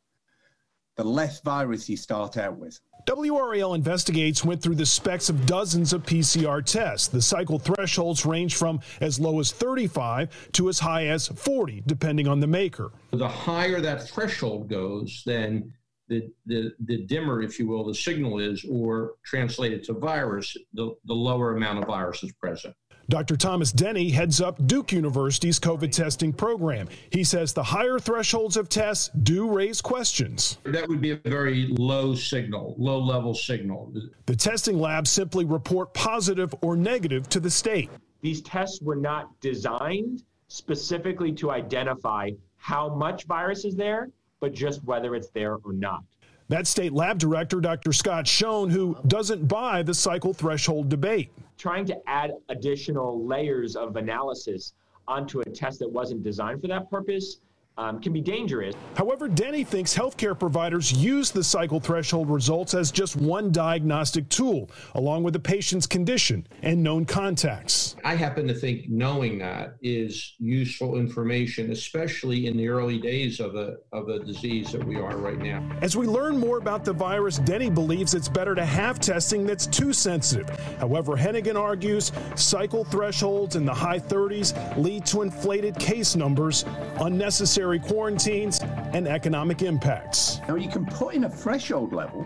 the less virus you start out with. WRAL Investigates went through the specs of dozens of PCR tests. The cycle thresholds range from as low as 35 to as high as 40, depending on the maker. The higher that threshold goes, then the, the, the dimmer, if you will, the signal is, or translated to virus, the, the lower amount of virus is present. Dr. Thomas Denny heads up Duke University's COVID testing program. He says the higher thresholds of tests do raise questions. That would be a very low signal, low level signal. The testing labs simply report positive or negative to the state. These tests were not designed specifically to identify how much virus is there, but just whether it's there or not. That state lab director, Dr. Scott Shone, who doesn't buy the cycle threshold debate. Trying to add additional layers of analysis onto a test that wasn't designed for that purpose um, can be dangerous. However, Denny thinks healthcare providers use the cycle threshold results as just one diagnostic tool, along with the patient's condition and known contacts. I happen to think knowing that is useful information, especially in the early days of a, of a disease that we are right now. As we learn more about the virus, Denny believes it's better to have testing that's too sensitive. However, Heneghan argues cycle thresholds in the high 30s lead to inflated case numbers, unnecessary unnecessary quarantines, and economic impacts. Now, you can put in a threshold level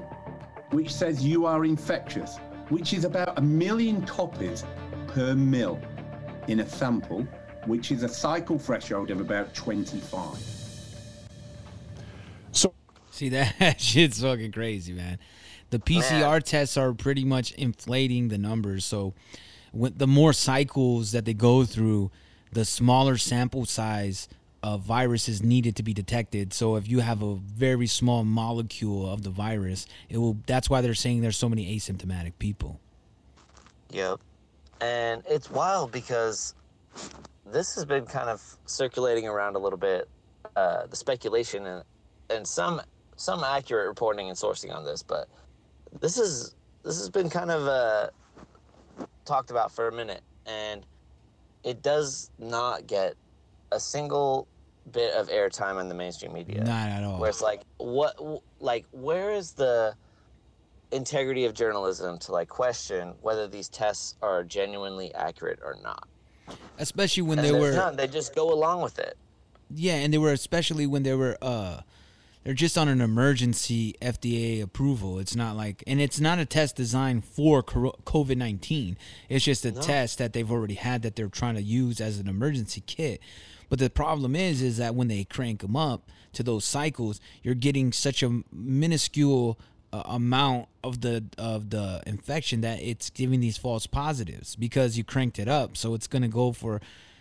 which says you are infectious, which is about a million copies per mil in a sample, which is a cycle threshold of about 25. So, see that shit's fucking crazy, man. The PCR tests are pretty much inflating the numbers. So, when, the more cycles that they go through, the smaller sample size of viruses needed to be detected. So if you have a very small molecule of the virus, it will. That's why they're saying there's so many asymptomatic people. Yep. And it's wild because this has been kind of circulating around a little bit, uh, the speculation and, and some some accurate reporting and sourcing on this, but this is this has been kind of uh, talked about for a minute, and it does not get a single bit of airtime in the mainstream media. Not at all. Where it's like, what, like, where is the integrity of journalism to like question whether these tests are genuinely accurate or not? Especially when And they were none. They just go along with it. Yeah, and they were especially when they were uh they're just on an emergency FDA approval. It's not like and it's not a test designed for COVID-19. It's just a No. test that they've already had that they're trying to use as an emergency kit. But the problem is is that when they crank them up to those cycles, you're getting such a minuscule uh, amount of the of the infection that it's giving these false positives because you cranked it up. So it's to go for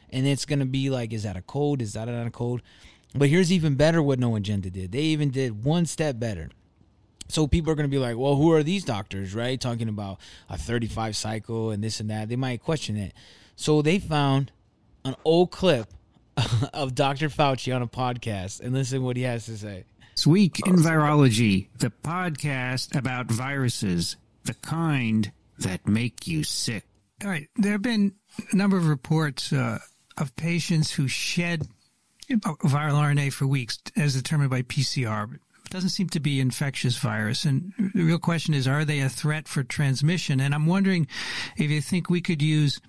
and it's to be like is that a code? Is that not a code? But here's even better what No Agenda did. They even did one step better. So people are going to be like, well, who are these doctors, right? Talking about a 35 cycle and this and that. They might question it. So they found an old clip of Dr. Fauci on a podcast and listen what he has to say. This week in Virology, the podcast about viruses, the kind that make you sick. All right. There have been a number of reports uh, of patients who shed viral RNA for weeks, as determined by PCR. Doesn't seem to be infectious virus. And the real question is, are they a threat for transmission? And I'm wondering if you think we could use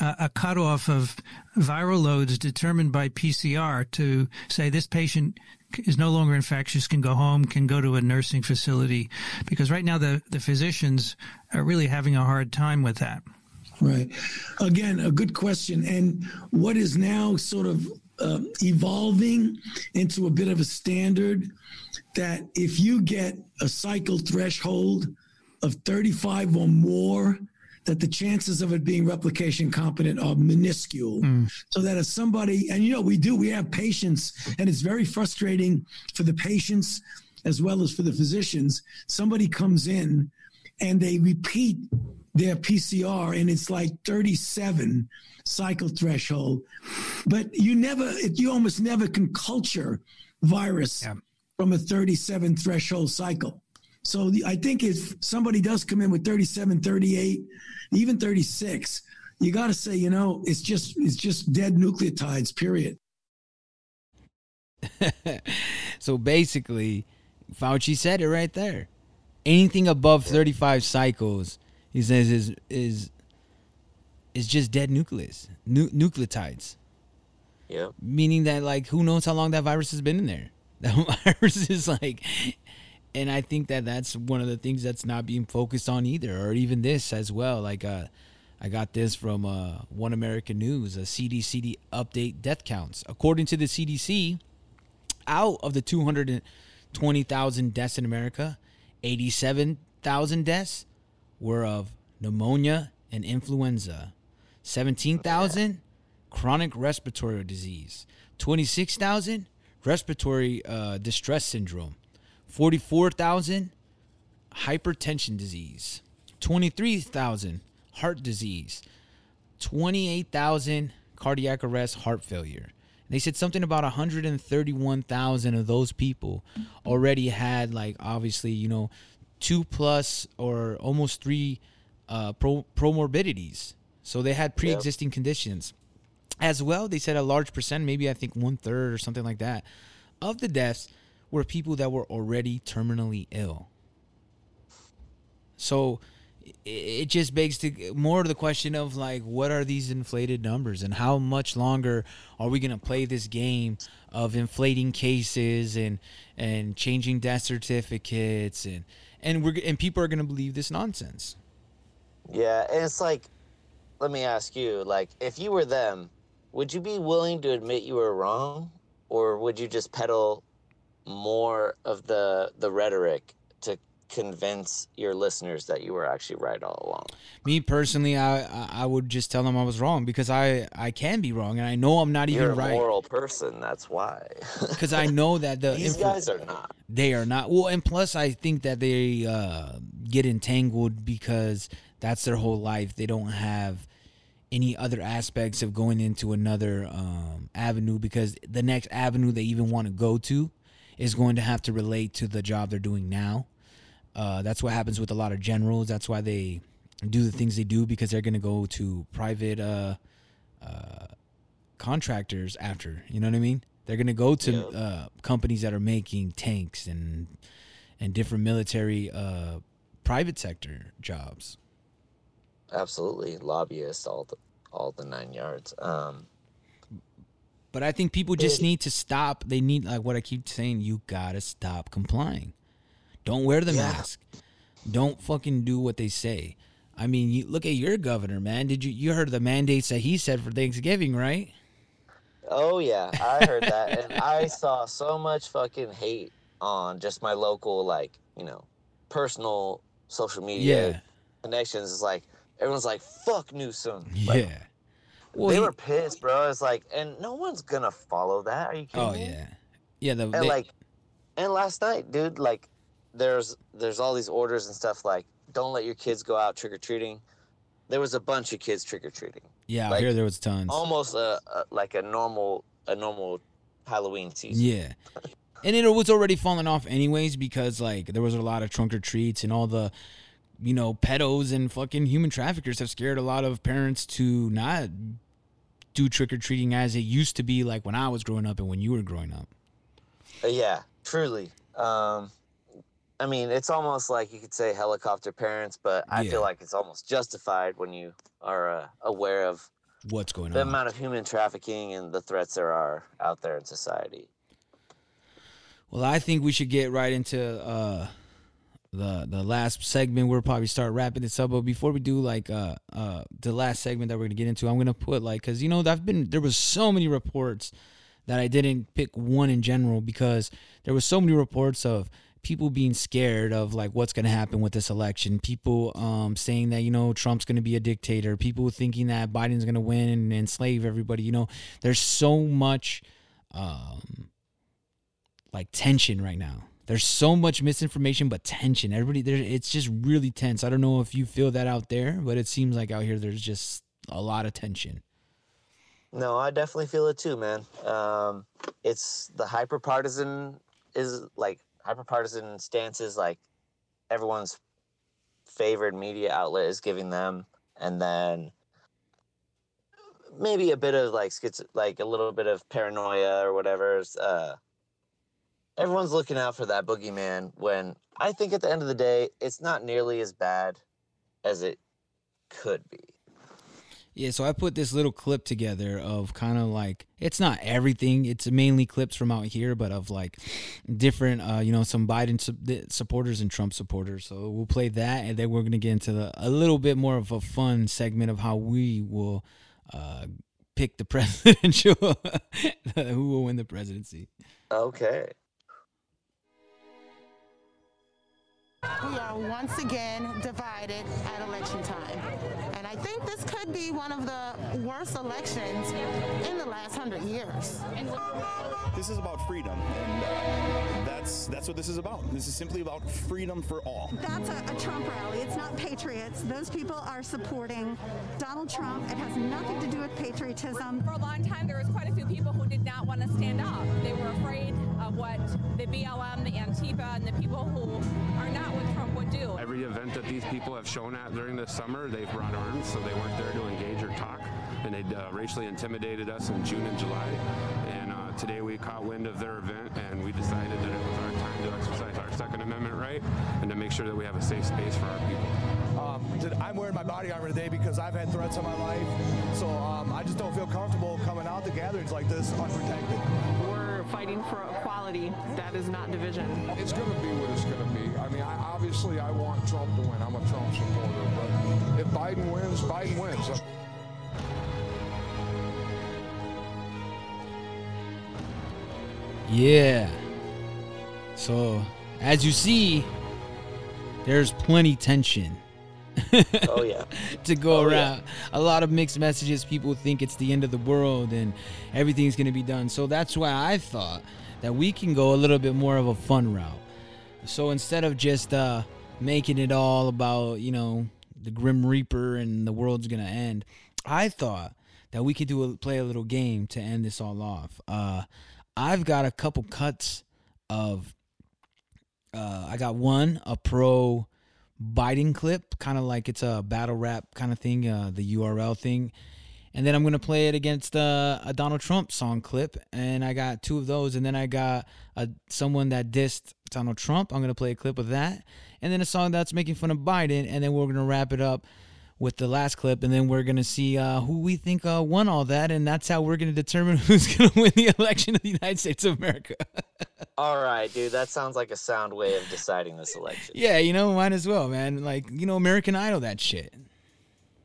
uh, a cutoff of viral loads determined by PCR to say this patient is no longer infectious, can go home, can go to a nursing facility, because right now the, the physicians are really having a hard time with that. Right. Again, a good question. And what is now sort of um, evolving into a bit of a standard that if you get a cycle threshold of 35 or more, that the chances of it being replication competent are minuscule. So that if somebody, and you know, we do, we have patients, and it's very frustrating for the patients as well as for the physicians. Somebody comes in and they repeat their PCR and it's like 37 cycle threshold. But you never, you almost never can culture virus from a 37 threshold cycle. So the, I think if somebody does come in with 37, 38, even 36, you got to say, you know, it's just it's just dead nucleotides. Period. so basically, Fauci said it right there. Anything above 35 cycles, he says is is is just dead nucleus, nu- nucleotides. Yeah. Meaning that like who knows how long that virus has been in there. That virus is like and I think that that's one of the things that's not being focused on either or even this as well like uh I got this from uh, One American News, a CDC update death counts. According to the CDC, out of the 220,000 deaths in America, 87,000 deaths were of pneumonia and influenza. 17,000 chronic respiratory disease. 26,000 respiratory uh, distress syndrome. 44,000 hypertension disease. 23,000 heart disease. 28,000 cardiac arrest, heart failure. They said something about 131,000 of those people already had, like, obviously, you know, two plus or almost three uh, pro- promorbidities. So they had pre existing conditions. As well, they said a large percent, maybe I think one third or something like that, of the deaths were people that were already terminally ill. So it, just begs to more of the question of like, what are these inflated numbers, and how much longer are we gonna play this game of inflating cases and and changing death certificates and and we're and people are gonna believe this nonsense. Yeah, and it's like, let me ask you, like, if you were them, would you be willing to admit you were wrong, or would you just peddle more of the the rhetoric to convince your listeners that you were actually right all along? Me personally, I I- would just tell them I was wrong because I I can be wrong and I know I'm not You're even a right moral person, that's why. because I know that the These guys are not. They are not. Well, and plus, I think that they uh, get entangled because that's their whole life. They don't have any other aspects of going into another um, avenue because the next avenue they even want to go to is going to have to relate to the job they're doing now. Uh, that's what happens with a lot of generals. That's why they do the things they do because they're going to go to private uh, uh, contractors after. You know what I mean? They're going to go to uh, companies that are making tanks and and different military uh, private sector jobs. Absolutely, lobbyists, all the all the nine yards. Um, But I think people just need to stop. They need like what I keep saying. You gotta stop complying. Don't wear the mask. Don't fucking do what they say. I mean, you look at your governor, man. Did you you heard the mandates that he said for Thanksgiving, right? Oh yeah, I heard that, and I saw so much fucking hate on just my local, like you know, personal social media Yeah. connections. It's like everyone's like, "Fuck Newsom." Like, Yeah. Well, they he- were pissed, bro. It's like, and no one's gonna follow that. Are you oh, kidding Oh me? yeah. Yeah. The And they- like, and last night, dude, like, there's there's all these orders and stuff like, don't let your kids go out trick or treating. There was a bunch of kids trick or treating. yeah, I like, hear there was tons. Almost a, a like a normal a normal Halloween season. Yeah. And it was already falling off anyways because like there was a lot of trunk or treats and all the you know, pedos and fucking human traffickers have scared a lot of parents to not do trick or treating as it used to be like when I was growing up and when you were growing up. Uh, yeah, truly. Um, I mean, it's almost like you could say helicopter parents, but I Yeah. feel like it's almost justified when you are uh, aware of What's going the on? The amount of human trafficking and the threats there are out there in society. Well, I think we should get right into uh the the last segment. We'll probably start wrapping this up, but before we do, like uh uh the last segment that we're gonna get into, I'm gonna put like because you know I've been there was so many reports that I didn't pick one in general because there was so many reports of people being scared of like what's going to happen with this election people um saying that you know Trump's going to be a dictator people thinking that Biden's going to win and enslave everybody you know there's so much um like tension right now. There's so much misinformation, but tension. Everybody there, it's just really tense. I don't know if you feel that out there, but it seems like out here there's just a lot of tension. No, I definitely feel it too, man. Um, it's the hyper partisan is like hyper partisan stances like everyone's favorite media outlet is giving them, and then maybe a bit of like like a little bit of paranoia or whatever. Uh, everyone's looking out for that boogeyman when I think at the end of the day, it's not nearly as bad as it could be. Yeah, so I put this little clip together of kind of like it's not everything. It's mainly clips from out here, but of like different, uh, you know, some Biden su- supporters and Trump supporters. So we'll play that, and then we're gonna get into the, a little bit more of a fun segment of how we will uh, pick the presidential, who will win the presidency. Okay. We are once again divided at election time. And I think this could be one of the worst elections in the last hundred years. This is about freedom, and uh, that's that's what this is about. This is simply about freedom for all. That's a, a Trump rally. It's not patriots. Those people are supporting Donald Trump. It has nothing to do with patriotism. For a long time, there was quite a few people who did not want to stand up. They were afraid of what the BLM, the Antifa, and the people who are not with Trump would do. Every event that these people have shown at during the summer, they've brought arms, so they weren't there to engage or talk. And they uh, racially intimidated us in June and July. And uh, today we caught wind of their event, and we decided that it was our time to exercise our Second Amendment right and to make sure that we have a safe space for our people. Um, did- I'm wearing my body armor today because I've had threats in my life. So um, I just don't feel comfortable coming out to gatherings like this unprotected. We're fighting for equality. That is not division. It's going to be what it's going to be. I mean, I, obviously, I want Trump to win. I'm a Trump supporter, but if Biden wins, Biden wins. Yeah. So, as you see, there's plenty tension. Oh, yeah. to go Oh, yeah. around. A lot of mixed messages. People think it's the end of the world and everything's going to be done. So that's why I thought that we can go a little bit more of a fun route. So instead of just uh, making it all about, you know, the Grim Reaper and the world's going to end, I thought that we could do a, play a little game to end this all off. Uh, I've got a couple cuts of uh, I got one a pro Biden clip, kind of like it's a battle rap kind of thing, uh, the URL thing, and then I'm gonna play it against uh, a Donald Trump song clip, and I got two of those, and then I got a someone that dissed Donald Trump. I'm gonna play a clip of that, and then a song that's making fun of Biden, and then we're gonna wrap it up with the last clip, and then we're gonna see uh, who we think uh, won all that, and that's how we're gonna determine who's gonna win the election of the United States of America. All right, dude. That sounds like a sound way of deciding this election. yeah, you know, might as well, man. Like you know, American Idol, that shit.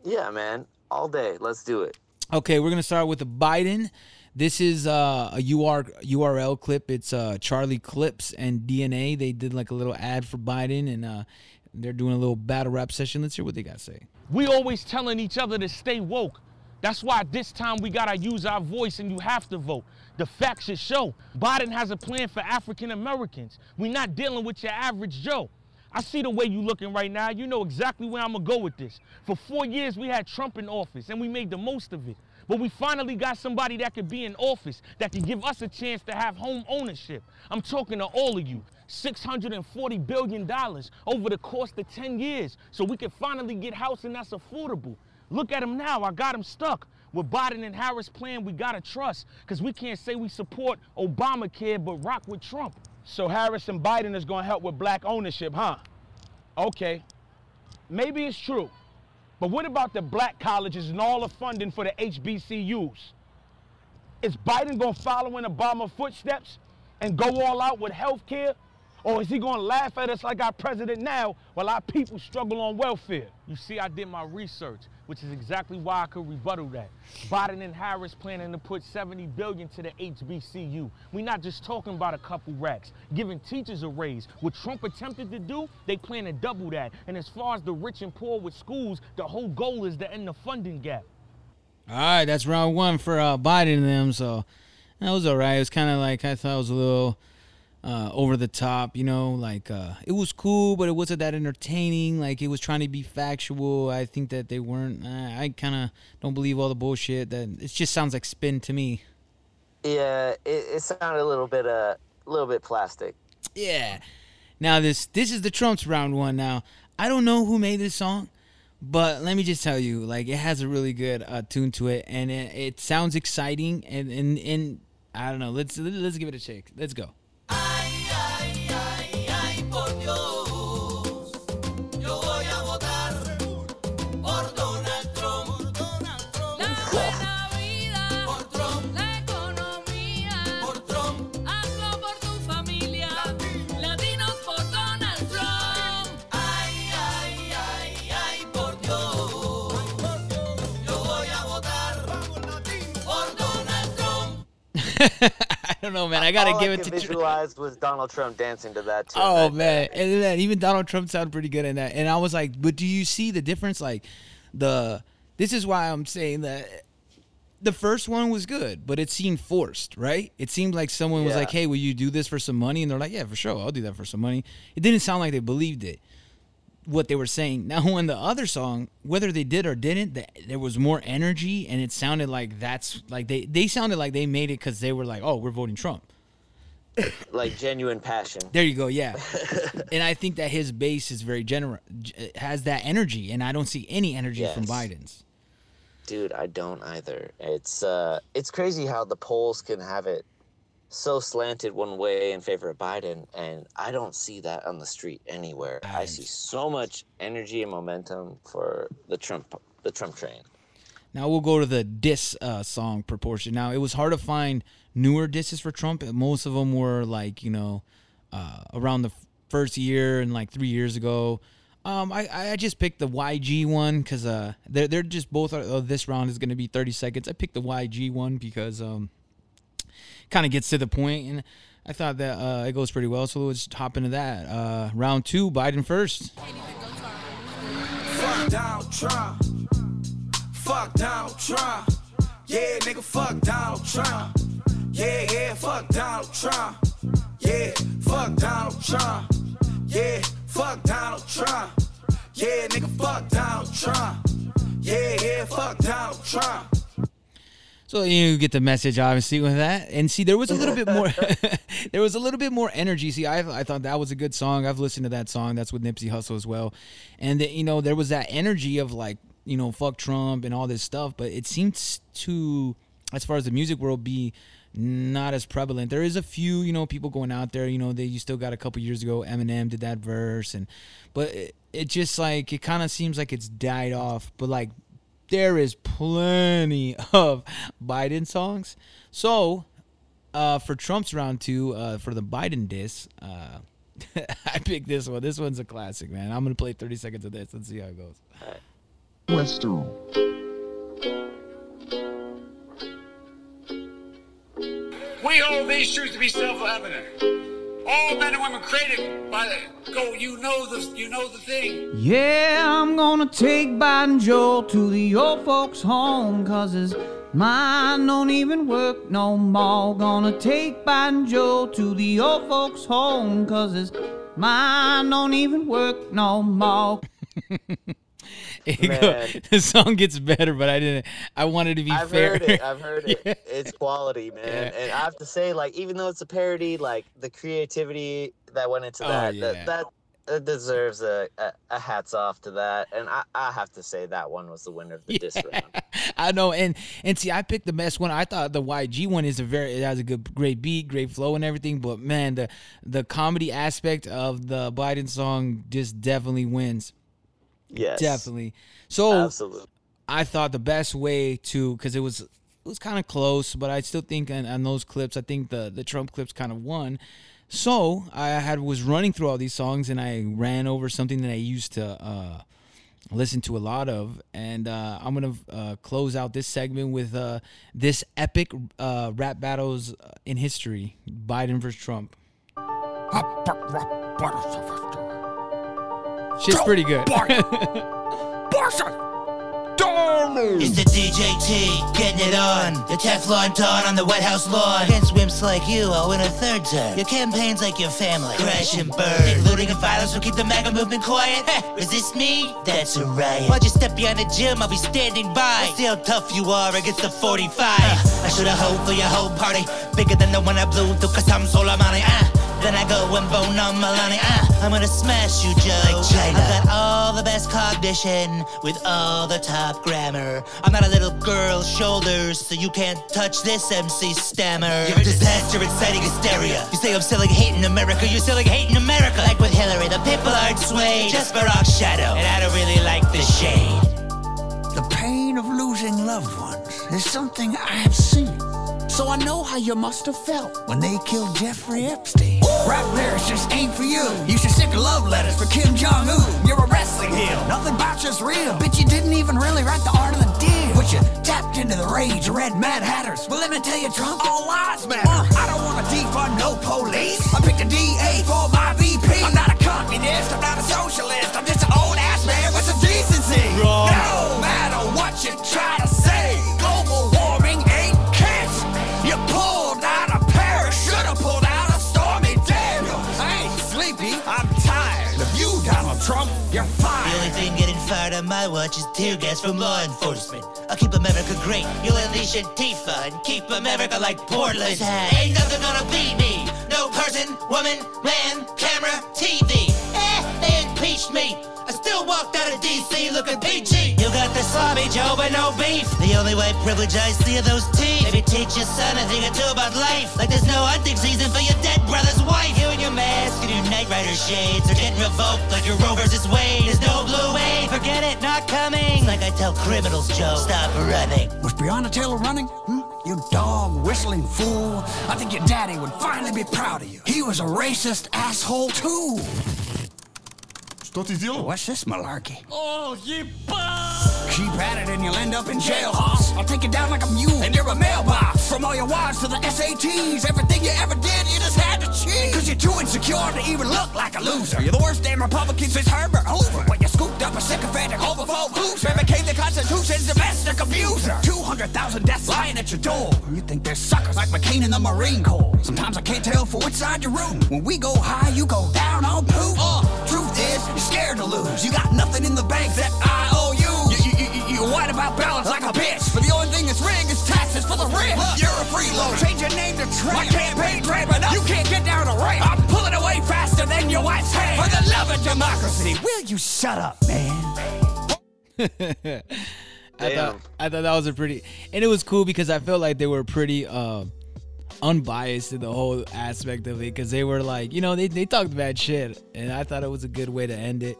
Yeah, man. All day. Let's do it. Okay, we're gonna start with the Biden. This is uh, a UR, URL clip. It's uh, Charlie Clips and DNA. They did like a little ad for Biden, and uh, they're doing a little battle rap session. Let's hear what they got to say. We always telling each other to stay woke. That's why this time we gotta use our voice and you have to vote. The facts should show. Biden has a plan for African Americans. We're not dealing with your average Joe. I see the way you looking right now. You know exactly where I'm gonna go with this. For four years we had Trump in office and we made the most of it. But we finally got somebody that could be in office that could give us a chance to have home ownership. I'm talking to all of you. $640 billion over the course of 10 years so we can finally get housing that's affordable. Look at him now. I got him stuck. With Biden and Harris plan, we gotta trust because we can't say we support Obamacare but rock with Trump. So Harris and Biden is gonna help with black ownership, huh? Okay. Maybe it's true. But what about the black colleges and all the funding for the HBCUs? Is Biden gonna follow in Obama's footsteps and go all out with health care? Or is he gonna laugh at us like our president now while our people struggle on welfare? You see, I did my research, which is exactly why I could rebuttal that. Biden and Harris planning to put 70 billion to the HBCU. We're not just talking about a couple racks, giving teachers a raise. What Trump attempted to do, they plan to double that. And as far as the rich and poor with schools, the whole goal is to end the funding gap. All right, that's round one for uh, Biden and them. So that was all right. It was kind of like I thought it was a little uh, over the top, you know. Like uh, it was cool, but it wasn't that entertaining. Like it was trying to be factual. I think that they weren't. Uh, I kind of don't believe all the bullshit. That it just sounds like spin to me. Yeah, it, it sounded a little bit uh, a little bit plastic. Yeah. Now this this is the Trump's round one. Now I don't know who made this song, but let me just tell you, like it has a really good uh, tune to it, and it, it sounds exciting. And, and and I don't know. Let's let's give it a shake. Let's go. I don't know, man. I gotta All give I it to. Tr- visualize was Donald Trump dancing to that too. Oh man, and then even Donald Trump sounded pretty good in that. And I was like, but do you see the difference? Like the this is why I'm saying that the first one was good, but it seemed forced, right? It seemed like someone was like, "Hey, will you do this for some money?" And they're like, "Yeah, for sure, I'll do that for some money." It didn't sound like they believed it, what they were saying. Now, on the other song, whether they did or didn't, th- there was more energy, and it sounded like that's like they they sounded like they made it because they were like, "Oh, we're voting Trump." like genuine passion. There you go. Yeah, and I think that his base is very generous, has that energy, and I don't see any energy from Biden's. Dude, I don't either. It's uh it's crazy how the polls can have it so slanted one way in favor of Biden, and I don't see that on the street anywhere. I see so much energy and momentum for the Trump the Trump train. Now we'll go to the diss uh, song proportion. Now it was hard to find newer disses for Trump. Most of them were like you know uh, around the first year and like three years ago. Um, I, I just picked the YG one because uh, they're they're just both. Uh, this round is going to be thirty seconds. I picked the YG one because um, kind of gets to the point, and I thought that uh, it goes pretty well. So let's hop into that. Uh, round two, Biden first. Fuck Donald Trump. Fuck Donald Trump. Yeah, nigga, fuck Donald Trump. Yeah, yeah, fuck Donald Trump. Yeah, fuck Donald Trump. Yeah, fuck Donald Trump. Yeah, nigga, fuck Donald Trump. Yeah, yeah, fuck Donald Trump. So you get the message, obviously, with that. And see, there was a little bit more. there was a little bit more energy. See, I, I thought that was a good song. I've listened to that song. That's with Nipsey Hussle as well. And you know, there was that energy of like, you know, fuck Trump and all this stuff. But it seems to, as far as the music world, be not as prevalent. There is a few, you know, people going out there. You know, that you still got a couple years ago. Eminem did that verse, and but it, it just like it kind of seems like it's died off. But like there is plenty of Biden songs. So, uh, for Trump's round two, uh, for the Biden diss, uh, I picked this one. This one's a classic, man. I'm gonna play 30 seconds of this. Let's see how it goes. Western. We hold these truths to be self-evident. All men and women created by the go. You know the you know the thing. Yeah, I'm gonna take Biden Joel to the old folks' home, cause his mind don't even work no more. Gonna take Biden Joel to the old folks' home, cause his mind don't even work no more. It go- the song gets better, but I didn't. I wanted to be I've fair. heard it. I've heard it. Yeah. It's quality, man. Yeah. And I have to say, like, even though it's a parody, like the creativity that went into Oh, that, yeah. that, that that deserves a, a, a hats off to that. And I, I have to say that one was the winner of the disc round. I know, and and see, I picked the best one. I thought the YG one is a very it has a good, great beat, great flow, and everything. But man, the the comedy aspect of the Biden song just definitely wins. Yes. definitely. So Absolutely. I thought the best way to because it was it was kind of close, but I still think on, on those clips, I think the the Trump clips kind of won. So I had was running through all these songs and I ran over something that I used to uh, listen to a lot of, and uh, I'm gonna uh, close out this segment with uh, this epic uh, rap battles in history: Biden versus Trump. Shit's pretty good. Borsa Darn! It's the DJT, getting it on. The Teflon Don on the White House lawn. Against wimps like you, I'll win a third term. Your campaign's like your family. Crash and burn. Think looting and violence will keep the MAGA movement quiet? Heh, Resist me? That's a riot. Why'd you step behind the gym? I'll be standing by. See how tough you are against the 45. I should have hoped for your whole party. Bigger than the one I blew through cause I'm Soleimani. Ah. Then I go and bone on Melania. Ah, I'm gonna smash you, Joe. I've got all the best cognition with all the top grammar. I'm not a little girl's shoulders, so you can't touch this MC stammer. You're a disaster, inciting hysteria. You say I'm selling hate in America, you're selling hate in America. Like with Hillary, the people aren't swayed. Just Barack's shadow, and I don't really like the shade. The pain of losing loved ones is something I have seen. So I know how you must have felt when they killed Jeffrey Epstein. Rap lyrics just ain't for you. You should stick love letters for Kim Jong Un. You're a wrestling heel. Nothing about you's real. Bitch, you didn't even really write the art of the deal. But you tapped into the rage red Mad Hatters. Well, let me tell you, Trump, all lies matter. Uh, I don't want to defund no police. I picked a DA for my VP. I'm not a communist. I'm not a socialist. I'm just an old ass man with some decency. Wrong. No on watch is tear gas from law enforcement. I'll keep America great. You'll unleash Antifa and keep America like Portland. Ain't nothing gonna beat me. No person, woman, man, camera, TV. Eh, they impeached me. Still walked out of DC looking peachy. You got the sloppy Joe, but no beef. The only white privilege I see are those teeth. Maybe teach your son a thing or two about life. Like there's no hunting season for your dead brother's wife. You and your mask and your Knight Rider shades are getting revoked like your Roe versus Wade. There's no blue wave. Forget it, not coming. It's like I tell criminals, Joe, stop running. Was Breonna Taylor running? Hmm? You dog whistling fool. I think your daddy would finally be proud of you. He was a racist asshole too. Tot is deal? What's this malarkey? Oh, Keep at it and you'll end up in jail, hoss. I'll take you down like a mule and you're a mailbox. From all your wives to the SATs, everything you ever did, you just had to cheat. Cause you're too insecure to even look like a loser. You're the worst damn Republican since Herbert Hoover. When you scooped up a sycophantic homophobe loser and became the Constitution's domestic abuser. 200,000 deaths lying at your door. You think they're suckers like McCain in the Marine Corps. Sometimes I can't tell for which side you're rooting. When we go high, you go down on poop. Uh, truth is, you're scared to lose. You got nothing in the bank that I owe you. You, you, you, you whine about balance like a bitch. But the only thing that's rigged is taxes for the rich. You're a freeloader. Change your name to Trump. My campaign trail, but you can't get down a ramp. I'm pulling away faster than your wife's hand. For the love of democracy, will you shut up, man? I thought I thought that was a pretty, and it was cool because I felt like they were pretty uh, unbiased in the whole aspect of it because they were like, you know, they they talked bad shit, and I thought it was a good way to end it.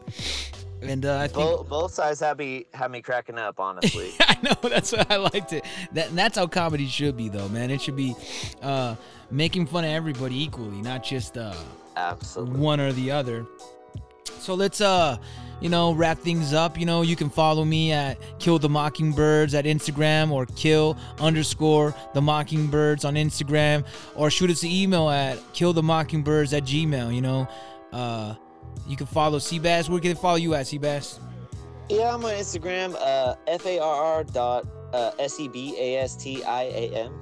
And uh, I think Both, both sides had me had me cracking up, honestly. I know that's what I liked it. That that's how comedy should be, though, man. It should be uh, making fun of everybody equally, not just uh, Absolutely. one or the other. So let's uh, you know, wrap things up. You know, you can follow me at Kill the Mockingbirds at Instagram or Kill underscore the Mockingbirds on Instagram or shoot us an email at Kill the Mockingbirds at Gmail. You know, uh, you can follow Seabass. Where can they follow you at Seabass? Yeah, I'm on Instagram, uh, F A R R dot uh, S E B A S T I A M,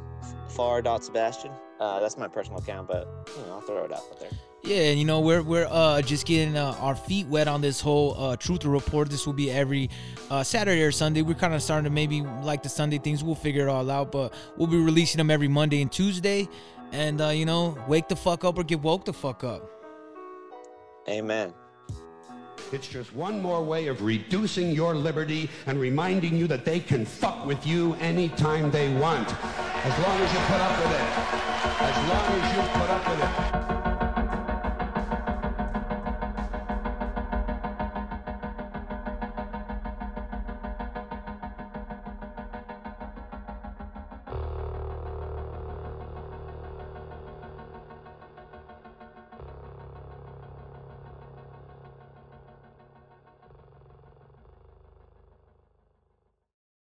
far dot Sebastian. Uh, that's my personal account, but you know, I'll throw it out there. Yeah, and you know we're we're uh, just getting uh, our feet wet on this whole uh, truth report. This will be every uh, Saturday or Sunday. We're kind of starting to maybe like the Sunday things. We'll figure it all out, but we'll be releasing them every Monday and Tuesday. And uh, you know, wake the fuck up or get woke the fuck up. Amen. It's just one more way of reducing your liberty and reminding you that they can fuck with you anytime they want. As long as you put up with it. As long as you put up with it.